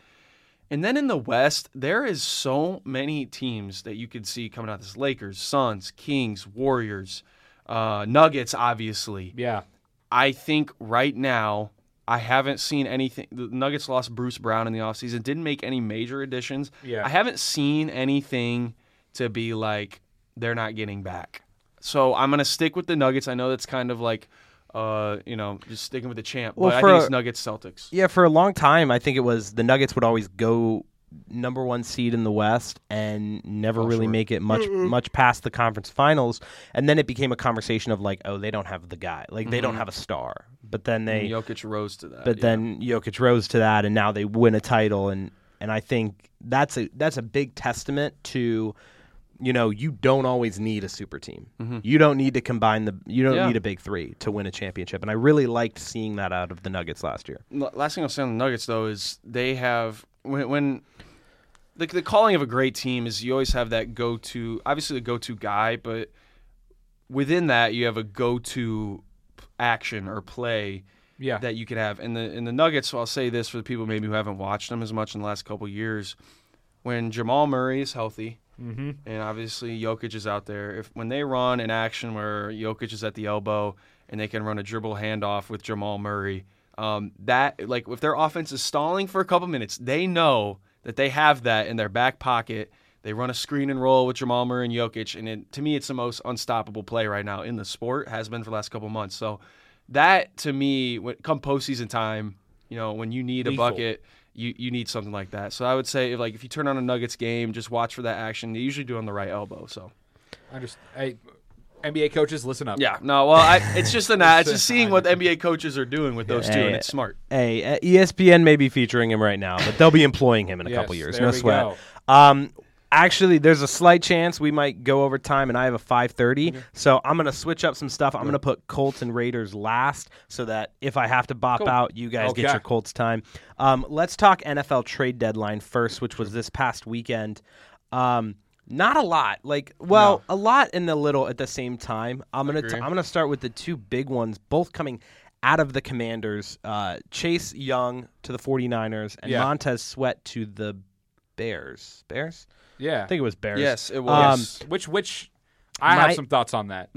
And then in the West, there is so many teams that you could see coming out. This Lakers, Suns, Kings, Warriors, uh, Nuggets, obviously. Yeah. I think right now I haven't seen anything. The Nuggets lost Bruce Brown in the offseason, didn't make any major additions. Yeah. I haven't seen anything to be like they're not getting back. So I'm gonna stick with the Nuggets. I know that's kind of like, uh, you know, just sticking with the champ. Well, but I for think it's Nuggets Celtics. Yeah, for a long time, I think it was the Nuggets would always go number one seed in the West and never Fall really short. make it much much past the conference finals. And then it became a conversation of like, oh, they don't have the guy, like they don't have a star. But then they, And Jokic rose to that. but yeah. then Jokic rose to that, and now they win a title, and and I think that's a that's a big testament to. You know, you don't always need a super team. You don't need to combine the. You don't Mm-hmm. Yeah. need a big three to win a championship, and I really liked seeing that out of the Nuggets last year. L- last thing I'll say on the Nuggets though is they have when, when the the calling of a great team is you always have that go to obviously the go to guy, but within that you have a go to action or play Yeah. that you could have. And the in the Nuggets, so I'll say this for the people maybe who haven't watched them as much in the last couple years, when Jamal Murray is healthy. Mm-hmm. And obviously, Jokic is out there. If when they run an action where Jokic is at the elbow and they can run a dribble handoff with Jamal Murray, um, that like if their offense is stalling for a couple minutes, they know that they have that in their back pocket. They run a screen and roll with Jamal Murray and Jokic, and it, to me, it's the most unstoppable play right now in the sport. Has been for the last couple months. So that to me, when come postseason time, you know, when you need Lethal. a bucket, you, you need something like that. So I would say, if, like, if you turn on a Nuggets game, just watch for that action. They usually do on the right elbow. So I just, hey, NBA coaches, listen up. yeah, no, well, I, it's just an it's just seeing what NBA coaches are doing with those two, and it's smart. Hey, uh, ESPN may be featuring him right now, but they'll be employing him in a Yes, couple years. there No we sweat. go. Um, actually, there's a slight chance we might go over time, and I have a 5:30, so I'm gonna switch up some stuff. I'm gonna put Colts and Raiders last, so that if I have to bop Cool. out, you guys get your Colts time. Um, let's talk NFL trade deadline first, which was this past weekend. Um, not a lot, like well, a lot and a little at the same time. I'm gonna t-. I'm gonna start with the two big ones, both coming out of the Commanders. Uh, Chase Young to the 49ers and Yeah. Montez Sweat to the Bears. Bears? Yeah. I think it was Bears. Yes, it Um, was. Which, which, I My- have some thoughts on that.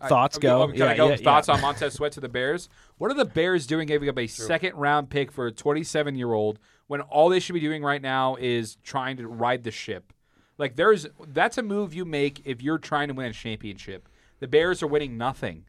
I- Thoughts okay, go. oh, Can Yeah, I go? yeah, thoughts yeah. on Montez Sweat to the Bears? What are the Bears doing giving up a second round pick for a 27 year old when all they should be doing right now is trying to ride the ship? Like there's that's a move you make if you're trying to win a championship. The Bears are winning nothing.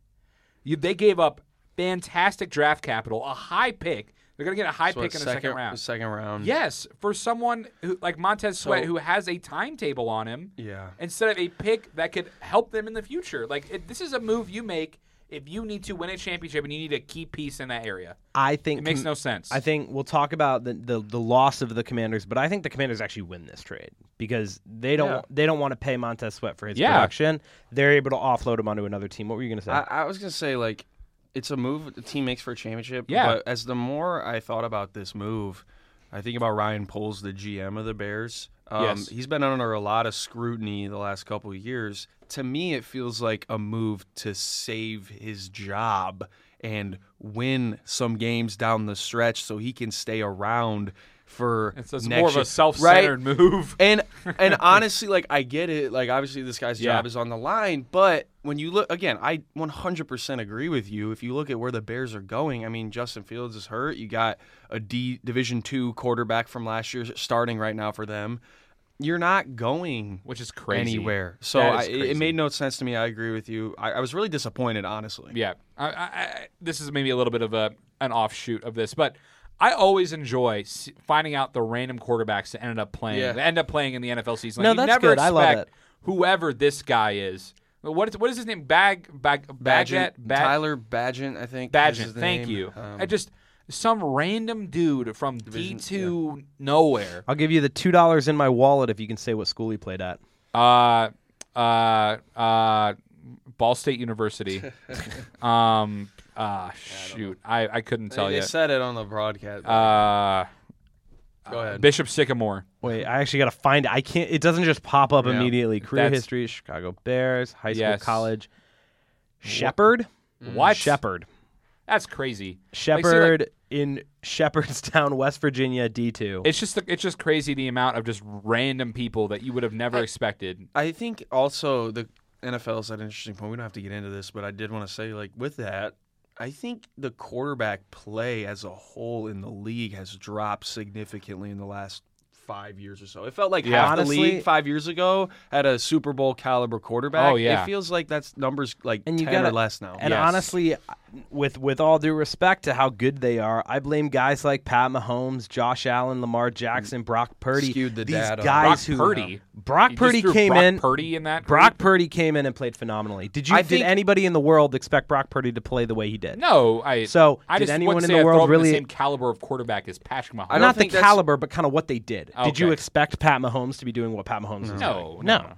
You, they gave up fantastic draft capital, a high pick. They're going to get a high So pick in the second round. Second round. Yes, for someone who like Montez Sweat So- who has a timetable on him Yeah. instead of a pick that could help them in the future. Like it, this is a move you make if you need to win a championship and you need a key piece in that area. I think It makes Com- no sense. I think we'll talk about the, the the loss of the Commanders, but I think the Commanders actually win this trade because they don't Yeah. they don't want to pay Montez Sweat for his Yeah. production. They're able to offload him onto another team. What were you going to say? I, I was gonna say like it's a move the team makes for a championship. Yeah. But as the more I thought about this move, I think about Ryan Poles, the GM of the Bears. Um, Yes. He's been under a lot of scrutiny the last couple of years. To me, it feels like a move to save his job and win some games down the stretch so he can stay around for it's, it's more of a self-centered move. And and honestly, like I get it. Like obviously, this guy's Yeah. job is on the line. But when you look again, I 100% agree with you. If you look at where the Bears are going, I mean, Justin Fields is hurt. You got a D Division two quarterback from last year starting right now for them. You're not going Which is crazy. anywhere. So I, is it- made no sense to me. I agree with you. I, I was really disappointed, honestly. Yeah, I, I, I, this is maybe a little bit of a an offshoot of this, but I always enjoy finding out the random quarterbacks that ended up playing, Yeah. that end up playing in the NFL season. No, Like, you that's never good. I love it. Whoever this guy is, what is what is his name? Bag Bag Badgett Bag, Tyler Badgett, I think. is Badgett. Thank name. you. Um, I just some random dude from D Division- two nowhere. I'll give you the two dollars in my wallet if you can say what school he played at. Uh, uh, uh, Ball State University. um, ah, shoot, I, I couldn't they, tell they you. said it on the broadcast. Uh, Go ahead. Bishop Sycamore. Wait, I actually got to find it. I can't. It doesn't just pop up Yeah. immediately. Career That's- history: Chicago Bears, high school, Yes. college. Shepherd. What? Shepherd. That's crazy. Shepherd in Shepherdstown, West Virginia, D two. It's just it's just crazy the amount of just random people that you would have never expected. I think also the NFL is at an interesting point. We don't have to get into this, but I did want to say, like, with that, I think the quarterback play as a whole in the league has dropped significantly in the last five years or so. It felt like Yeah. half Honestly- the league five years ago had a Super Bowl caliber quarterback. Oh, yeah. It feels like that's numbers like And you 10 or gotta- less now. And Yes. honestly, with with all due respect to how good they are, I blame guys like Pat Mahomes, Josh Allen, Lamar Jackson, Brock Purdy. Skewed the These data. guys Brock who Purdy. Brock You just Purdy threw came Brock in. Purdy in that. Brock group? Purdy came in and played phenomenally. Did you? I did think- anybody in the world expect Brock Purdy to play the way he did? No, I. So, I did just anyone in the world really- the same caliber of quarterback as Patrick Mahomes? I don't Not the think that's- caliber, but kind of what they did. Did you expect Pat Mahomes to be doing what Pat Mahomes is no, doing? no, no.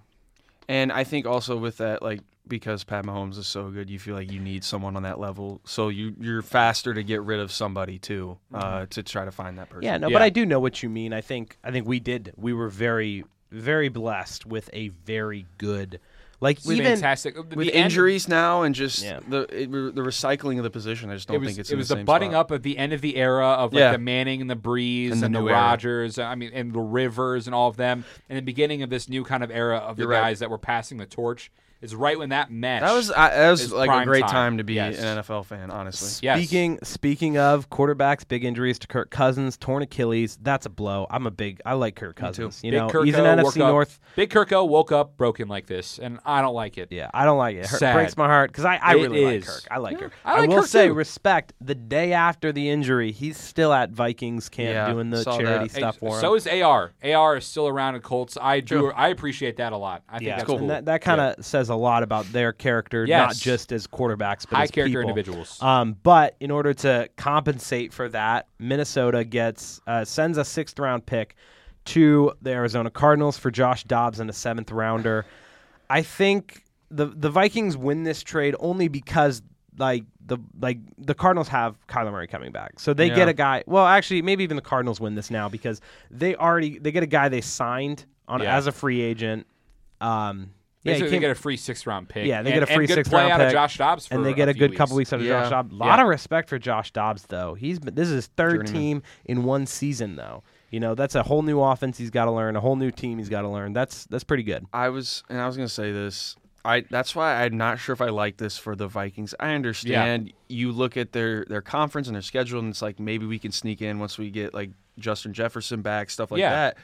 And I think also with that, like because Pat Mahomes is so good, you feel like you need someone on that level. So you you're faster to get rid of somebody too uh, to try to find that person. Yeah, no, Yeah. but I do know what you mean. I think I think we did. We were very very blessed with a very good like With even fantastic the with end- injuries now and just Yeah. the it, the recycling of the position, I just don't it was, think it's it in was the, the, same butting spot. up of the end of the era of like Yeah. the Manning and the Brees and, And the the. Rodgers. I mean, and the Rivers and all of them, and the beginning of this new kind of era of the You're right. guys that were passing the torch is right when that mesh. That was I, that was like a great time. time, to be Yes. an NFL fan, honestly. yes. Speaking speaking of quarterbacks, big injuries to Kirk Cousins, torn Achilles. That's a blow. I'm a big. I like Kirk. Cousins. You Big know, Kirko he's an NFC up- North. Big Kirko woke up broken like this, and I don't like it. Yeah, I don't like it. It Sad. breaks my heart because I, I It really like. Kirk. I like Yeah, Kirk. I like will Kirk say too. respect. The day after the injury, he's still at Vikings camp Yeah, doing the charity that. Hey, stuff for him. so is AR. AR is still around in Colts. I do. True. I appreciate that a lot. I think yeah, that's cool. and that, that kind of says a lot about their character, not just as quarterbacks, but high as character people. individuals. Um, but in order to compensate for that, Minnesota gets uh, sends a sixth round pick to the Arizona Cardinals for Josh Dobbs and a seventh rounder. I think the the Vikings win this trade only because like the like the Cardinals have Kyler Murray coming back, so they Yeah. get a guy. Well, actually, maybe even the Cardinals win this now because they already they get a guy they signed on Yeah. as a free agent. Um, yeah, Basically, they get a free sixth round pick. Yeah, they and, get a free and good sixth play round out of pick, Josh Dobbs, and they get a, few good weeks. couple weeks out of Yeah. Josh Dobbs. A Yeah. lot of respect for Josh Dobbs, though. He's been, this is his third Journeyman. team in one season, though. You know, that's a whole new offense he's got to learn, a whole new team he's got to learn. That's that's pretty good. I was and I was gonna say this. I that's why I'm not sure if I like this for the Vikings. I understand you look at their their conference and their schedule, and it's like maybe we can sneak in once we get like Justin Jefferson back, stuff like Yeah. that.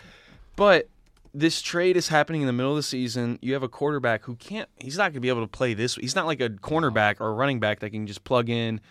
But this trade is happening in the middle of the season. You have a quarterback who can't. He's not gonna be able to play this. He's not like a cornerback or a running back that can just plug in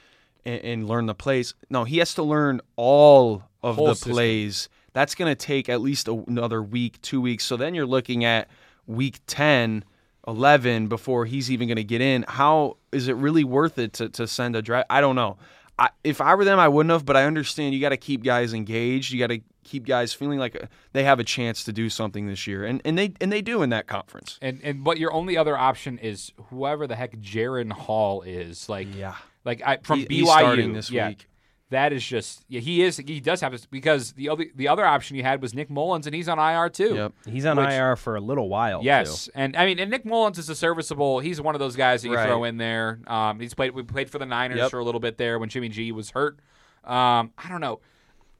and, and learn the plays. No, he has to learn all of Whole the system. plays. That's going to take at least another week, two weeks. So then you're looking at week 10, 11 before he's even going to get in. How is it really worth it to, to send a draft? I don't know. I, if I were them, I wouldn't have, but I understand you got to keep guys engaged. You got to keep guys feeling like uh, they have a chance to do something this year, and and they and they do in that conference. And and but your only other option is whoever the heck Jaren Hall is. Like Yeah. like I, from He- BYU. he's starting this yeah, week. That is just yeah. He is. He does have this because the other the other option you had was Nick Mullens, and he's on IR too. Yep. He's on Which- IR for a little while. Yes, too. and I mean, and Nick Mullens is a serviceable. He's one of those guys that you Right. throw in there. Um, he's played. We played for the Niners Yep. for a little bit there when Jimmy G was hurt. Um, I don't know.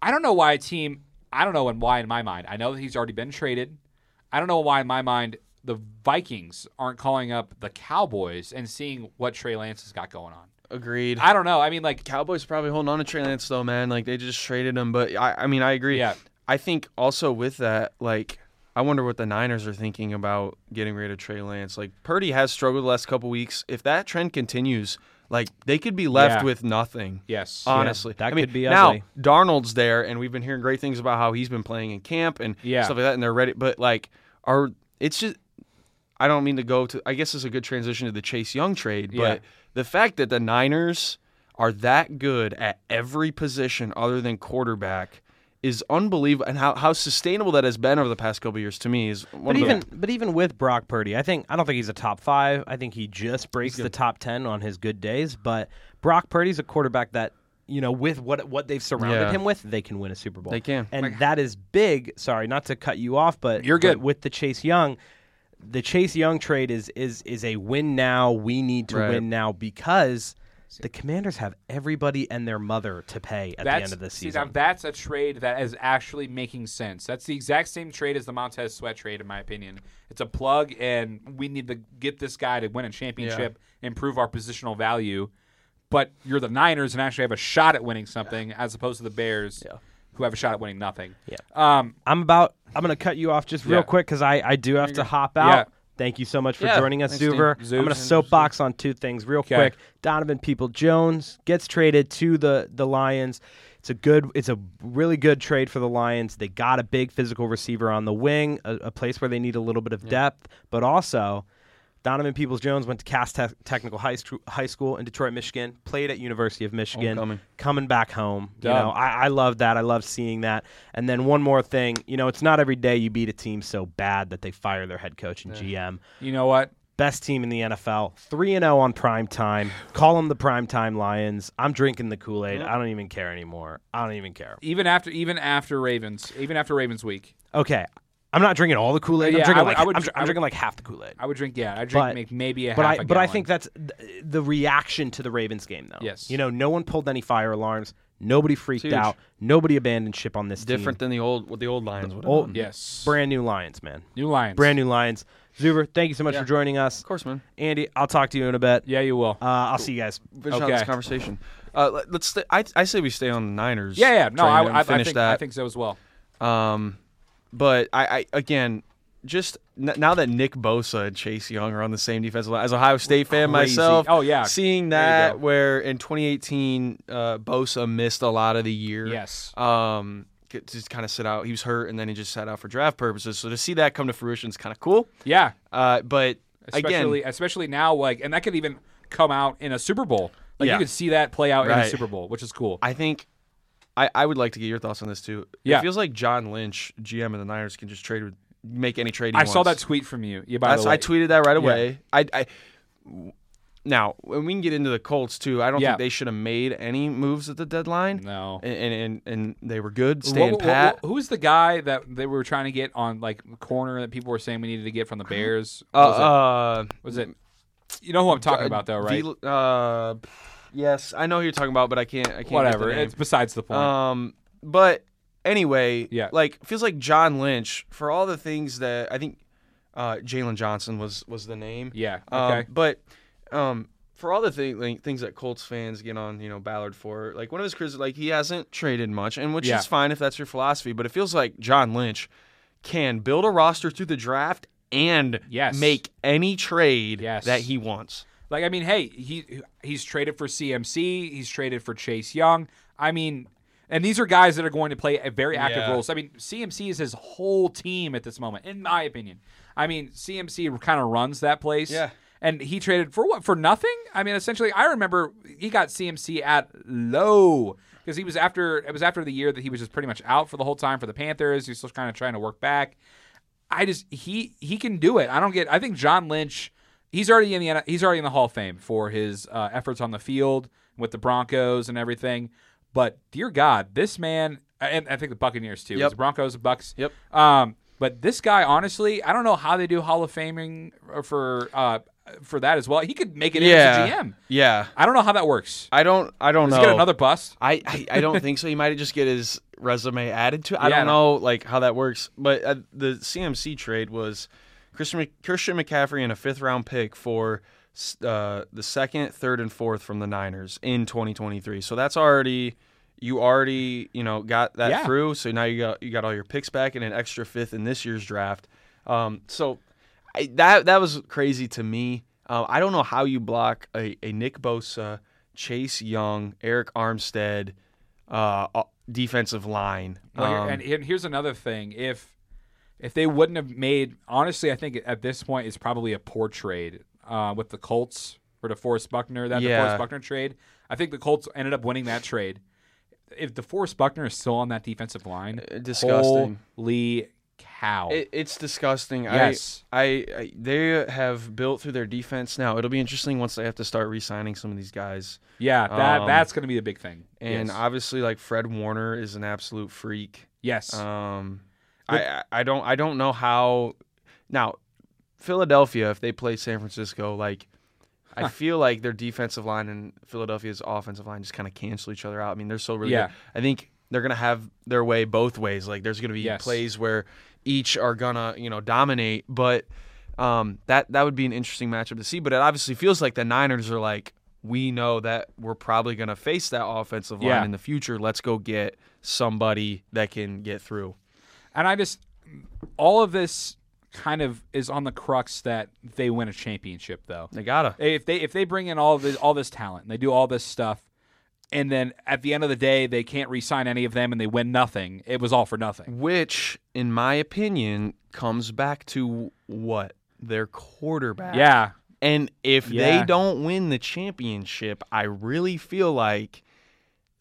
I don't know why a team. I don't know and why in my mind. I know that he's already been traded. I don't know why in my mind the Vikings aren't calling up the Cowboys and seeing what Trey Lance has got going on. Agreed. I don't know. I mean, like, Cowboys probably holding on to Trey Lance though, man. Like they just traded him, but I, I mean, I agree. Yeah. I think also with that, like, I wonder what the Niners are thinking about getting rid of Trey Lance. Like Purdy has struggled the last couple weeks. If that trend continues, like they could be left Yeah. with nothing. yes, Honestly, that I mean, could be now ugly. Darnold's there, and we've been hearing great things about how he's been playing in camp and Yeah. stuff like that, and they're ready. But like, are it's just I don't mean to go to. I guess it's a good transition to the Chase Young trade, Yeah. but the fact that the Niners are that good at every position other than quarterback is unbelievable, and how, how sustainable that has been over the past couple of years to me is one But of the even but even with Brock Purdy, I think I don't think he's a top five. I think he just breaks the top ten on his good days. But Brock Purdy's a quarterback that you know with what what they've surrounded Yeah. him with, they can win a Super Bowl. They can. and that is big. Sorry, not to cut you off, but You're good. but with the Chase Young. The Chase Young trade is is is a win now. We need to Right. win now because the Commanders have everybody and their mother to pay at the end of the see, season. now that's a trade that is actually making sense. That's the exact same trade as the Montez Sweat trade, in my opinion. It's a plug, and we need to get this guy to win a championship, improve our positional value. but you're the Niners and actually have a shot at winning something as opposed to the Bears Yeah. Who have a shot at winning nothing. Yeah. Um, I'm about. I'm gonna cut you off just real Yeah. quick because I I do have to hop out. Yeah. Thank you so much for Yeah, joining us, thanks, Dean. Zuver. I'm gonna soapbox on two things real Okay. quick. Donovan People Jones gets traded to the the Lions. It's a good. It's a really good trade for the Lions. They got a big physical receiver on the wing, a, a place where they need a little bit of depth, but also. Donovan Peoples Jones went to Cass Tech Technical High, High School in Detroit, Michigan. Played at University of Michigan. Homecoming. Coming back home, you know, I, I love that. I love seeing that. And then one more thing, you know, it's not every day you beat a team so bad that they fire their head coach and GM. you know what? Best team in the NFL, three and zero on prime time. Call them the prime time Lions. I'm drinking the Kool Aid. I don't even care anymore. I don't even care. Even after even after Ravens, even after Ravens week, Okay, I'm not drinking all the Kool Aid. Yeah, I'm drinking I would- like I would I'm, dr- I'm I would- drinking like half the Kool Aid. I would drink. Yeah, I drink But- make maybe a But half I a but I gallon. think that's th- the reaction to the Ravens game though. Yes. You know, no one pulled any fire alarms. Nobody freaked huge. out. Nobody abandoned ship on this Different team. than the old what the old Lions would have Old- done. yes, Brand new Lions, man. new Lions, Brand new Lions. Zuver, thank you so much Yeah. for joining us. Of course, man. Andy, I'll talk to you in a bit. Yeah, you will. Uh, I'll see you guys. Finish out Okay. this conversation. Uh, let- let's. Stay, I I say we stay on the Niners. yeah, yeah. No, train I, and I, I finish think that. I think so as well. Um, but I, I again, just n- now that Nick Bosa and Chase Young are on the same defensive line, as Ohio State fan Crazy. myself, Oh, yeah. seeing that where in 2018 uh, Bosa missed a lot of the year. Yes. Um, just kind of sit out. He was hurt, and then he just sat out for draft purposes. So to see that come to fruition is kind of cool. Yeah, Uh, but especially again, especially now, like, and that could even come out in a Super Bowl. Like Yeah. you could see that play out in a Super Bowl, which is cool. I think. I, I would like to get your thoughts on this too. Yeah. It feels like John Lynch, GM of the Niners, can just trade with make any trade he I wants. saw that tweet from you. Yeah, by That's, the way, I tweeted that right away. I, I now when we can get into the Colts too, I don't Yeah. think they should have made any moves at the deadline. No. and and, and, and they were good, staying what- pat. what- who's the guy that they were trying to get on like corner that people were saying we needed to get from the Bears? uh, was, uh, it, was it? You know who I'm talking about, though, right? Uh, yes, I know who you're talking about, but I can't. I can't. Whatever. It's besides the point. Um, but anyway, Yeah. like feels like John Lynch for all the things that I think uh, Jaylon Johnson was was the name. yeah. Um, Okay. but um, for all the thing, like, things that Colts fans get on, you know, Ballard for, like one of his criticisms, like he hasn't traded much, and which Yeah. is fine if that's your philosophy. But it feels like John Lynch can build a roster through the draft and Yes. make any trade Yes. that he wants. Like I mean, hey, he he's traded for CMC. He's traded for Chase Young. I mean, and these are guys that are going to play a very active Yeah. roles. I mean, CMC is his whole team at this moment, in my opinion. I mean, CMC kind of runs that place. Yeah. And he traded for what? For nothing? I mean, essentially, I remember he got CMC at low because he was after it was after the year that he was just pretty much out for the whole time for the Panthers. He's still kind of trying to work back. I just he he can do it. I don't get. I think John Lynch. He's already in the he's already in the Hall of Fame for his uh, efforts on the field with the Broncos and everything. But dear God, this man and I think the Buccaneers too. Yep. It's Broncos, Bucks. Yep. Um, but this guy, honestly, I don't know how they do Hall of Faming for uh for that as well. He could make it in as a GM. yeah. I don't know how that works. I don't. I don't Does know. he get another bust? I, I, I don't think so. He might just get his resume added to. it. I Yeah, I don't know like how that works. But uh, the CMC trade was Christian Christian McCaffrey and a fifth round pick for uh, the second, third, and fourth from the Niners in 2023. So that's already you already you know got that Yeah. through. So now you got you got all your picks back and an extra fifth in this year's draft. Um, so I, that that was crazy to me. Uh, I don't know how you block a, a Nick Bosa, Chase Young, Arik Armstead uh, defensive line. Well, here- Um, and, and here's another thing: if if they wouldn't have made, honestly, I think at this point it's probably a poor trade uh, with the Colts for DeForest Buckner. That Yeah. DeForest Buckner trade, I think the Colts ended up winning that trade. If DeForest Buckner is still on that defensive line, Uh, disgusting. Holy cow! It, it's disgusting. Yes. I, I, I, they have built through their defense. Now it'll be interesting once they have to start re-signing some of these guys. yeah, that um, that's going to be the big thing. And yes. obviously, like Fred Warner is an absolute freak. yes. Um, I, I don't I don't know how. Now, Philadelphia, if they play San Francisco, like I feel like their defensive line and Philadelphia's offensive line just kind of cancel each other out. I mean, they're so really. Yeah. Good. I think they're gonna have their way both ways. Like there's gonna be Yes. plays where each are gonna you know dominate, but um, that that would be an interesting matchup to see. But it obviously feels like the Niners are like we know that we're probably going to face that offensive line Yeah. in the future. Let's go get somebody that can get through. And I just all of this kind of is on the crux that they win a championship though. They gotta. If they if they bring in all this all this talent and they do all this stuff and then at the end of the day they can't re-sign any of them and they win nothing, it was all for nothing. Which, in my opinion, comes back to what their quarterback. Yeah. And if Yeah. they don't win the championship, I really feel like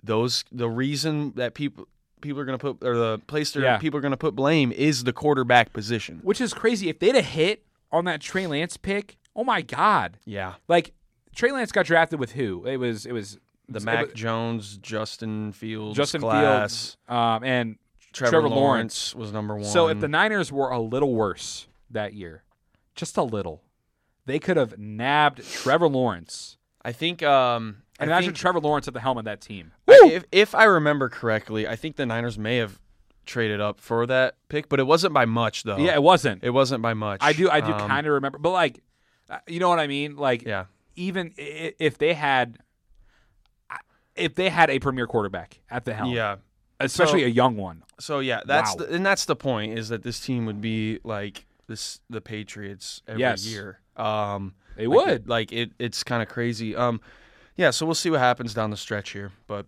those the reason that people people are going to put or the place that Yeah. people are going to put blame is the quarterback position. Which is crazy. If they'd have hit on that Trey Lance pick, oh my god. Yeah. Like Trey Lance got drafted with who? It was it was The it Mac was Jones, Justin Fields, Justin class, Fields um, and Trevor, Trevor Lawrence was number one. So if the Niners were a little worse that year, just a little, they could have nabbed Trevor Lawrence. I think, um, I imagine think Trevor Lawrence at the helm of that team. I- if if I remember correctly, I think the Niners may have traded up for that pick, but it wasn't by much though. Yeah, it wasn't. it wasn't by much. I do I do Um, kind of remember, but like, uh, you know what I mean? Like, Yeah. even if they had, if they had a premier quarterback at the helm, Yeah. especially So- a young one, So yeah, that's Wow. the, and that's the point is that this team would be like this the Patriots every Yes. year. Um, they like would. it- like it. It's kind of crazy. Um, yeah. So we'll see what happens down the stretch here, but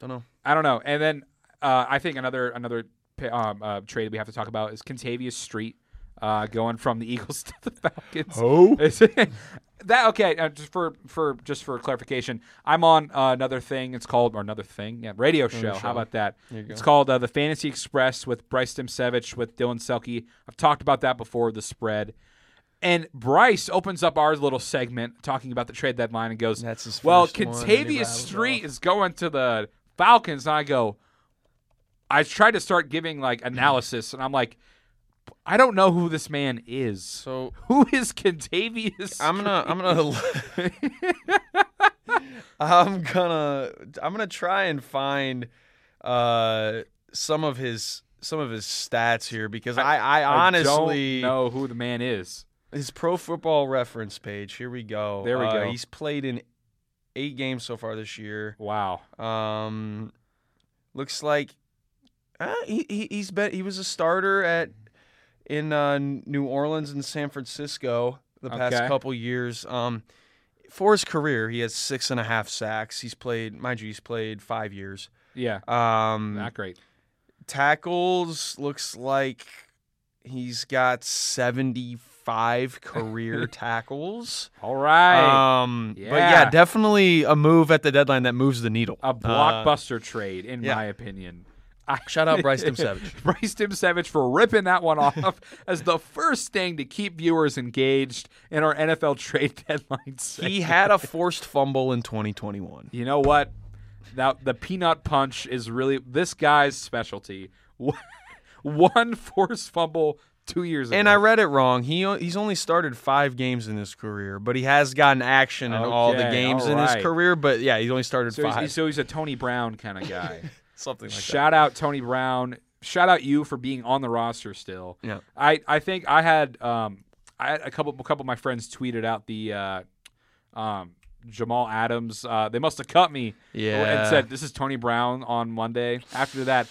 don't know. I don't know. And then uh, I think another another um, uh, trade we have to talk about is Kentavius Street uh, going from the Eagles to the Falcons. Oh. that okay? Uh, just for for just for clarification, I'm on uh, another thing. It's called or another thing, yeah, radio show. show. How about that? There you go. It's called uh, the Fantasy Express with Bryce Dimsevich with Dylan Selke. I've talked about that before. The spread. And Bryce opens up our little segment talking about the trade deadline and goes, That's his "Well, first one, and he Kentavius Street off. is going to the Falcons." And I go, I tried to start giving like analysis, and I'm like, I don't know who this man is. So Who is Kentavius? I'm gonna I'm gonna I'm gonna I'm gonna try and find uh some of his some of his stats here because I I, honestly don't know who the man is. His Pro Football Reference page. Here we go. There we Uh, go. He's played in eight games so far this year. Wow. Um, looks like uh, he, he he's been he was a starter at in uh, New Orleans and San Francisco the past Okay. couple years. Um, for his career, he has six and a half sacks. He's played, mind you, he's played five years. Yeah. Um, Not great. tackles looks like he's got seventy five career tackles. All right. Um, but Yeah. yeah, definitely a move at the deadline that moves the needle. a Uh, blockbuster trade, in yeah. my opinion. Shout out Bryce Dimsevich. Bryce Dimsevich for ripping that one off as the first thing to keep viewers engaged in our NFL trade deadline. segment. He had a forced fumble in 2021. You know what? Now the peanut punch is really this guy's specialty. One forced fumble two years ago. And I read it wrong. He he's only started five games in his career, but he has gotten action in all the games all in his career. But yeah, he's only started so he's, five. so he's a Tony Brown kind of guy. Something like that. Shout out Tony Brown. Shout out you for being on the roster still. Yeah. I, I think I had um I had a couple a couple of my friends tweeted out the uh, um Jamal Adams. Uh, they must have cut me. Yeah. And said this is Tony Brown on Monday. After that,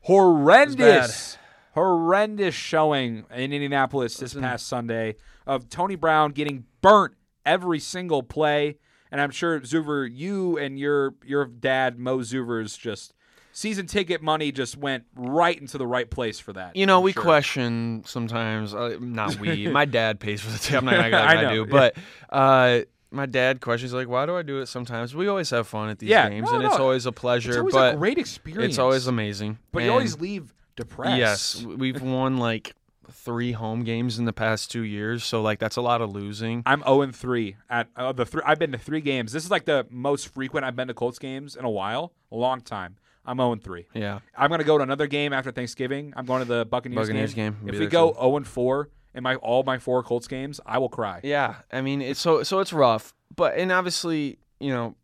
horrendous, horrendous showing in Indianapolis this past Sunday of Tony Brown getting burnt every single play. And I'm sure Zuver, you and your your dad Mo Zuver's just season ticket money just went right into the right place for that. You know, I'm we sure. question sometimes. Uh, not we. my dad pays for the ticket. I'm not gonna I I, do, but uh, my dad questions like, "Why do I do it?" Sometimes we always have fun at these Yeah, games, no, and it's always a pleasure. It's always but a great experience. it's always amazing. But you always leave depressed. yes, we've won like three home games in the past two years, so like that's a lot of losing. I'm 0 and 3 at uh, the three. I've been to three games. This is like the most frequent I've been to Colts games in a while, a long time. I'm 0 and 3. Yeah. I'm gonna go to another game after Thanksgiving. I'm going to the Buccaneers, Buccaneers game. game. If we go 0 and 4 in my all my four Colts games, I will cry. Yeah, I mean, it's so so it's rough, but and obviously, you know,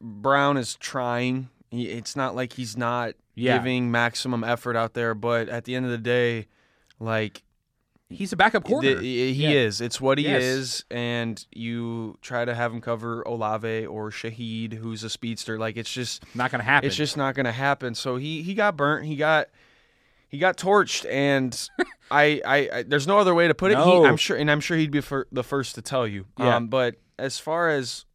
Brown is trying. He, it's not like he's not Yeah. giving maximum effort out there, but at the end of the day, like He's a backup corner. The- he Yeah. is. It's what he Yes. is, and you try to have him cover Olave or Shaheed, who's a speedster. Like it's just, Not going to happen. it's just not going to happen. So he he got burnt. He got he got torched, and I, I I there's no other way to put it. He, I'm sure, and I'm sure he'd be fir- the first to tell you. Yeah. Um, but as far as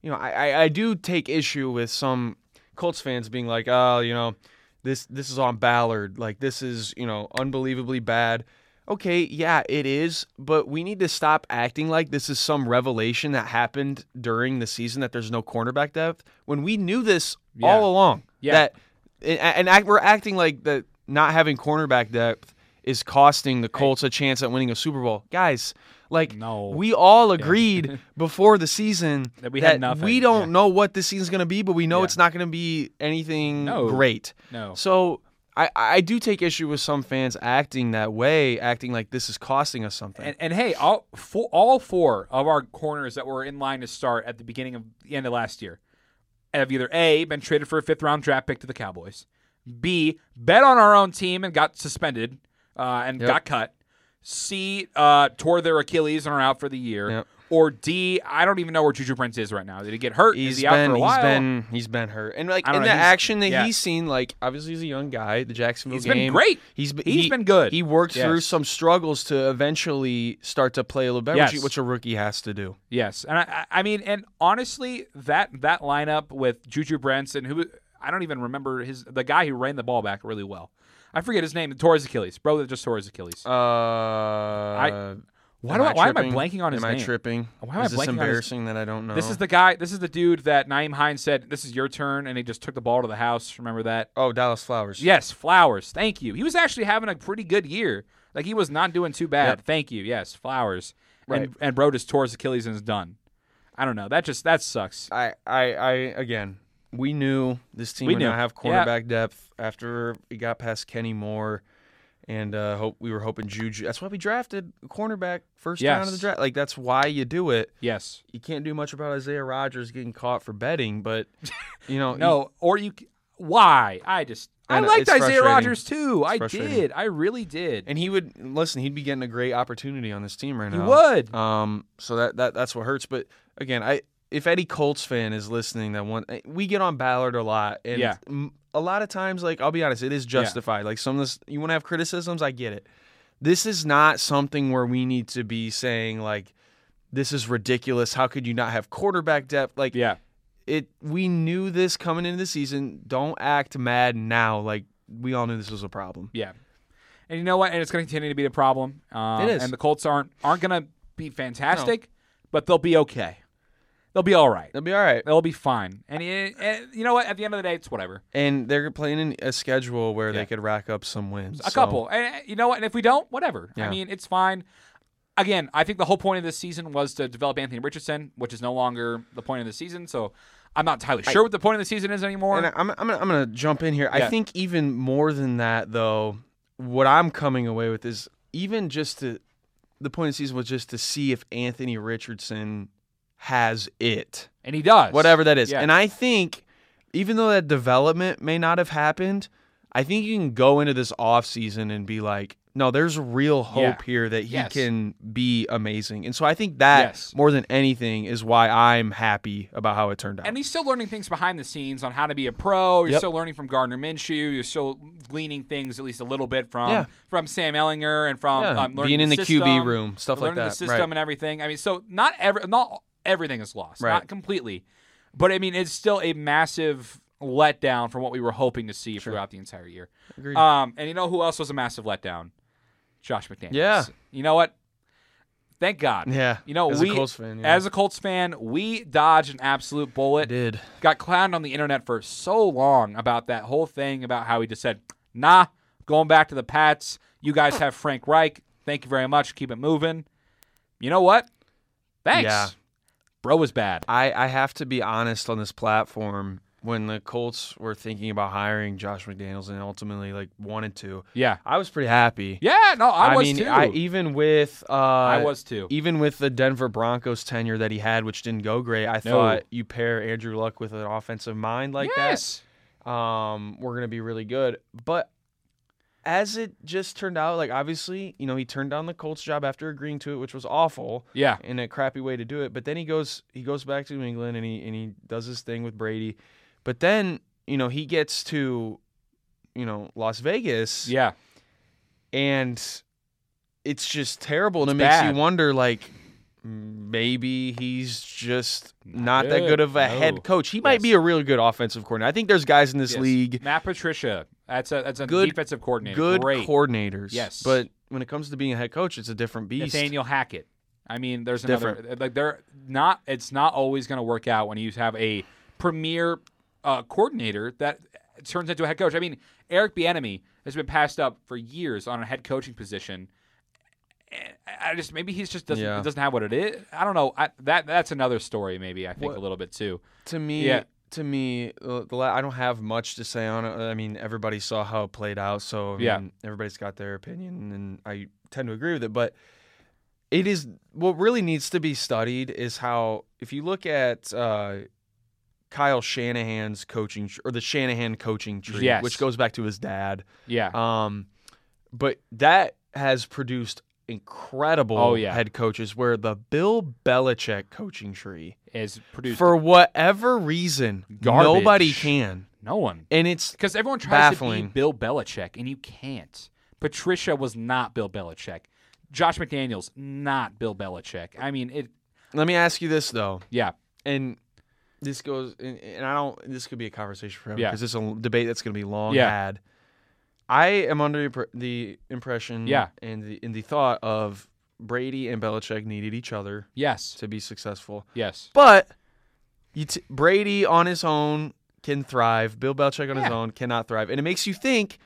you know, I, I I do take issue with some Colts fans being like, oh, you know, this this is on Ballard. Like this is you know unbelievably bad. Okay, yeah, it is, but we need to stop acting like this is some revelation that happened during the season that there's no cornerback depth when we knew this Yeah. all along. Yeah. That and, and act, we're acting like that not having cornerback depth is costing the Colts a chance at winning a Super Bowl. Guys, like No. we all agreed before the season That we had nothing, we don't yeah. know what this season's going to be, but we know Yeah. it's not going to be anything No. great. No. So I, I do take issue with some fans acting that way, acting like this is costing us something. And, and hey, all four, all four of our corners that were in line to start at the beginning of the end of last year have either A, been traded for a fifth round draft pick to the Cowboys, B, bet on our own team and got suspended uh, and Yep. got cut, C, uh, tore their Achilles and are out for the year, Yep. or D, I don't even know where Juju Brents is right now. Did he get hurt? He's is he out been for a while? he's been he's been hurt, and like in don't the action that yeah. he's seen, like obviously he's a young guy. The Jacksonville He's been game, great. He's been He's he- been good. He worked through some struggles to eventually start to play a little better, Yes. which, which a rookie has to do. Yes, and I, I I mean, and honestly, that that lineup with Juju Brents and who I don't even remember his the guy who ran the ball back really well. I forget his name. Tore his Achilles. Bro, that just tore his Achilles. Uh, why why do I, why am I blanking on his am name? I tripping? Why am I is this blanking on his- embarrassing that I don't know? This is the guy. This is the dude that Nyheim Hines said, "This is your turn," and he just took the ball to the house. Remember that? oh Dallas Flowers. Yes, Flowers. Thank you. He was actually having a pretty good year. Like he was not doing too bad. Yep. Thank you. Yes, Flowers. Right. And and bro just tore his Achilles and is done. I don't know. That just that sucks. I, I, I again, we knew this team We would knew. not have Yeah. cornerback depth after we got past Kenny Moore, and uh, hope we were hoping Juju. That's why we drafted a cornerback first round of the draft. Like that's why you do it. Yes. You can't do much about Isaiah Rodgers getting caught for betting, but you know, No, or you. Why? I just. I, I liked Isaiah. Rodgers too. I did. I really did. and he would listen. He'd be getting a great opportunity on this team right now. he would. Um, so that that that's what hurts. But again, I if any Colts fan is listening, that one we get on Ballard a lot, and Yeah. a lot of times, like I'll be honest, it is justified. Like some of this, you want to have criticisms, I get it. This is not something where we need to be saying like, this is ridiculous. How could you not have quarterback depth? Like, yeah. it. We knew this coming into the season. Don't act mad now. Like we all knew this was a problem. Yeah. And you know what? And it's going to continue to be a problem. Um, It is. And the Colts aren't aren't going to be fantastic, but they'll be okay. They'll be all right. They'll be all right. They'll be fine. And, and you know what? At the end of the day, it's whatever. And they're playing in a schedule where Yeah. they could rack up some wins. A So- couple. And uh, you know what? And if we don't, whatever. I mean, it's fine. Again, I think the whole point of this season was to develop Anthony Richardson, which is no longer the point of the season. So I'm not entirely sure what the point of the season is anymore. And I- I'm, I'm, gonna- I'm going to jump in here. Yeah. I think even more than that, though, what I'm coming away with is even just to the point of the season was just to see if Anthony Richardson has it, and he does. whatever that is. Yeah. And I think even though that development may not have happened, I think you can go into this offseason and be like, no, there's real hope Yeah. here that he Yes. can be amazing. And so I think that Yes. more than anything is why I'm happy about how it turned out. And he's still learning things behind the scenes on how to be a pro. You're Yep. still learning from Gardner Minshew. You're still gleaning things at least a little bit from Yeah. from Sam Ehlinger and from Yeah, um, learning being in the system, QB room, stuff like learning that. the system Right. and everything. I mean, so not every not everything is lost, Right. not completely, but I mean it's still a massive letdown from what we were hoping to see throughout the entire year. Agreed. Um, and you know who else was a massive letdown? Josh McDaniels. Yeah. You know what? Thank God. Yeah, You know, as a we Colts fan, yeah. as a Colts fan, we dodged an absolute bullet did. got clowned on the internet for so long about that whole thing about how he just said, "Nah, going back to the Pats. You guys have Frank Reich. Thank you very much. Keep it moving." You know what? Thanks. Yeah. Bro was bad. I, I have to be honest on this platform. When the Colts were thinking about hiring Josh McDaniels and ultimately like wanted to, Yeah. I was pretty happy. Yeah. No, I, was mean, too. I even with uh, I was too. even with the Denver Broncos tenure that he had, which didn't go great. I thought you pair Andrew Luck with an offensive mind like yes. that, um, we're gonna be really good. But as it just turned out, like obviously, you know, he turned down the Colts job after agreeing to it, which was awful Yeah. in a crappy way to do it. But then he goes he goes back to New England and he and he does his thing with Brady. But then, you know, he gets to, you know, Las Vegas Yeah. and it's just terrible and It's it makes bad. you wonder like maybe he's just Not not, that good. of a No. head coach. He might be a really good offensive coordinator. I think there's guys in this Yes. league Matt Patricia. That's a that's a Good- defensive coordinator. good Great. coordinators. Yes. But when it comes to being a head coach, it's a different beast. Nathaniel Hackett. I mean, there's another like they're not. It's not always going to work out when you have a premier uh, coordinator that turns into a head coach. I mean, Eric Bieniemy has been passed up for years on a head coaching position. I just maybe he's just doesn't Yeah. doesn't have what it is. I don't know. I, that that's another story. Maybe I think What- a little bit too. to me, Yeah. To me, uh, the la- I don't have much to say on it. I mean, everybody saw how it played out, so I Yeah. mean, everybody's got their opinion, and I tend to agree with it. But it is what really needs to be studied is how if you look at uh, Kyle Shanahan's coaching or the Shanahan coaching tree, Yes. which goes back to his dad. Yeah. Um, but that has produced incredible Oh, yeah. head coaches. Where the Bill Belichick coaching tree, is produced for whatever reason, Garbage. nobody can, no one and it's because everyone tries Baffling. to be Bill Belichick and you can't. Patricia was not Bill Belichick. Josh McDaniels not Bill Belichick. I mean it. let me ask you this though, Yeah. and this goes, and, and I don't. This could be a conversation forever Yeah. because this is a debate that's going to be long Yeah. had. I am under the impression, Yeah. and the in the thought of Brady and Belichick needed each other Yes. to be successful. Yes. But you t- Brady on his own can thrive. Bill Belichick on his own cannot thrive, and it makes you think: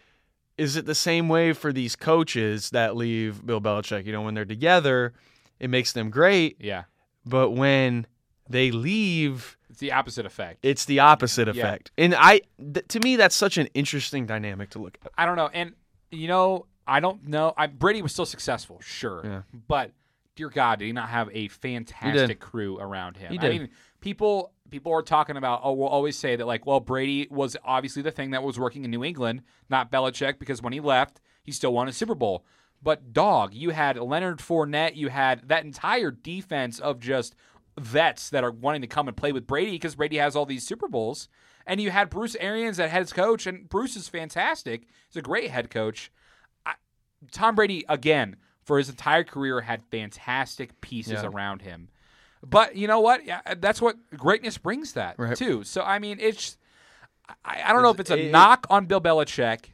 Is it the same way for these coaches that leave Bill Belichick? You know, when they're together, it makes them great, Yeah. but when they leave, It's the opposite effect. it's the opposite Yeah. effect. And I, th- to me, that's such an interesting dynamic to look at. I don't know. And you know, I don't know. I, Brady was still successful, sure. Yeah. But dear God, did he not have a fantastic crew around him? He I did. mean, people people are talking about. Oh, we'll always say that like, well, Brady was obviously the thing that was working in New England, not Belichick, because when he left, he still won a Super Bowl. But dog, you had Leonard Fournette, you had that entire defense of just vets that are wanting to come and play with Brady because Brady has all these Super Bowls. And you had Bruce Arians at head coach, and Bruce is fantastic. He's a great head coach. I, Tom Brady, again, for his entire career, had fantastic pieces Yeah. around him. But you know what? Yeah, that's what greatness brings that Right. too. So I mean, it's I, I don't know if it's a It- knock on Bill Belichick,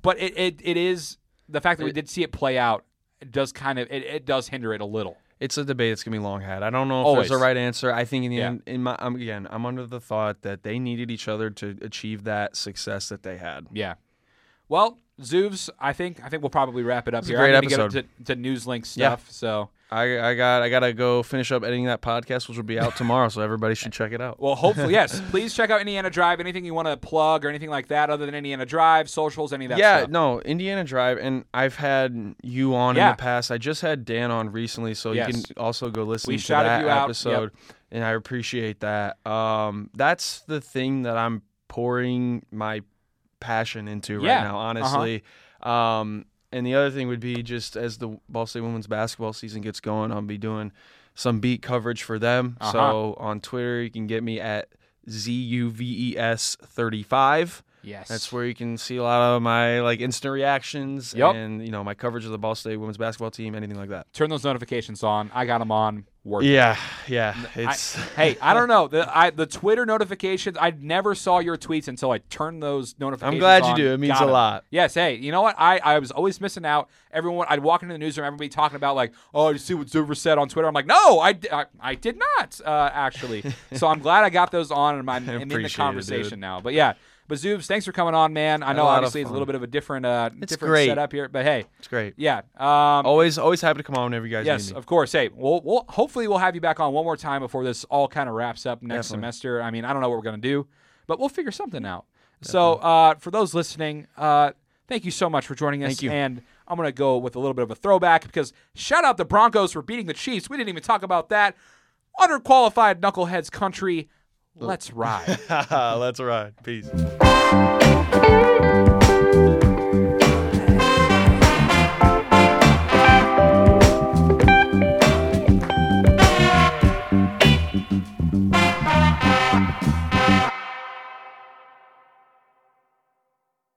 but it, it, it is the fact that we did see it play out. It does kind of it, it does hinder it a little. It's a debate that's gonna be long had. I don't know if Always. there's a right answer. I think in the Yeah. end, in my I'm, again, I'm under the thought that they needed each other to achieve that success that they had. Yeah. Well, Zoovs, I think I think we'll probably wrap it up It's a here. great I'm episode. get to, to Newslink Yeah. stuff. So I I got I gotta go finish up editing that podcast, which will be out tomorrow, so everybody should check it out. Well, hopefully, yes. Please check out Indiana Drive. Anything you want to plug or anything like that, other than Indiana Drive, socials, any of that stuff. yeah, stuff. no, Indiana Drive, and I've had you on Yeah. in the past. I just had Dan on recently, so Yes. you can also go listen We to that episode, and I appreciate that. Um, that's the thing that I'm pouring my passion into right Yeah. now, Uh-huh. honestly. Um, and the other thing would be just as the Ball State women's basketball season gets going, I'll be doing some beat coverage for them. Uh-huh. So on Twitter, you can get me at Z U V E S 35. Yes. That's where you can see a lot of my like instant reactions Yep. and you know my coverage of the Ball State women's basketball team, anything like that. Turn those notifications on. I got them on. Work. Yeah, yeah. I- hey, I don't know the I, the Twitter notifications. I never saw your tweets until I turned those notifications. I'm glad you do. It means Got a 'em. lot. Yes. Hey, you know what? I, I was always missing out. Everyone, I'd walk into the newsroom, everybody talking about like, oh, you see what Zuver said on Twitter. I'm like, no, I, I, I did not uh, actually. so I'm glad I got those on, and I'm, I'm in the appreciate it, conversation now. But yeah. But Zoobs, thanks for coming on, man. I know obviously it's a little bit of a different, uh, It's different great. setup here, but hey, it's great. yeah. Um, Always, always happy to come on whenever you guys Yes, of course. Hey, we'll, we'll hopefully we'll have you back on one more time before this all kind of wraps up next Definitely. semester. I mean, I don't know what we're gonna do, but we'll figure something out. So, uh, for those listening, uh, thank you so much for joining us. Thank you. And I'm gonna go with a little bit of a throwback because shout out the Broncos for beating the Chiefs. We didn't even talk about that. Underqualified knuckleheads country. Let's ride. Let's ride. Peace.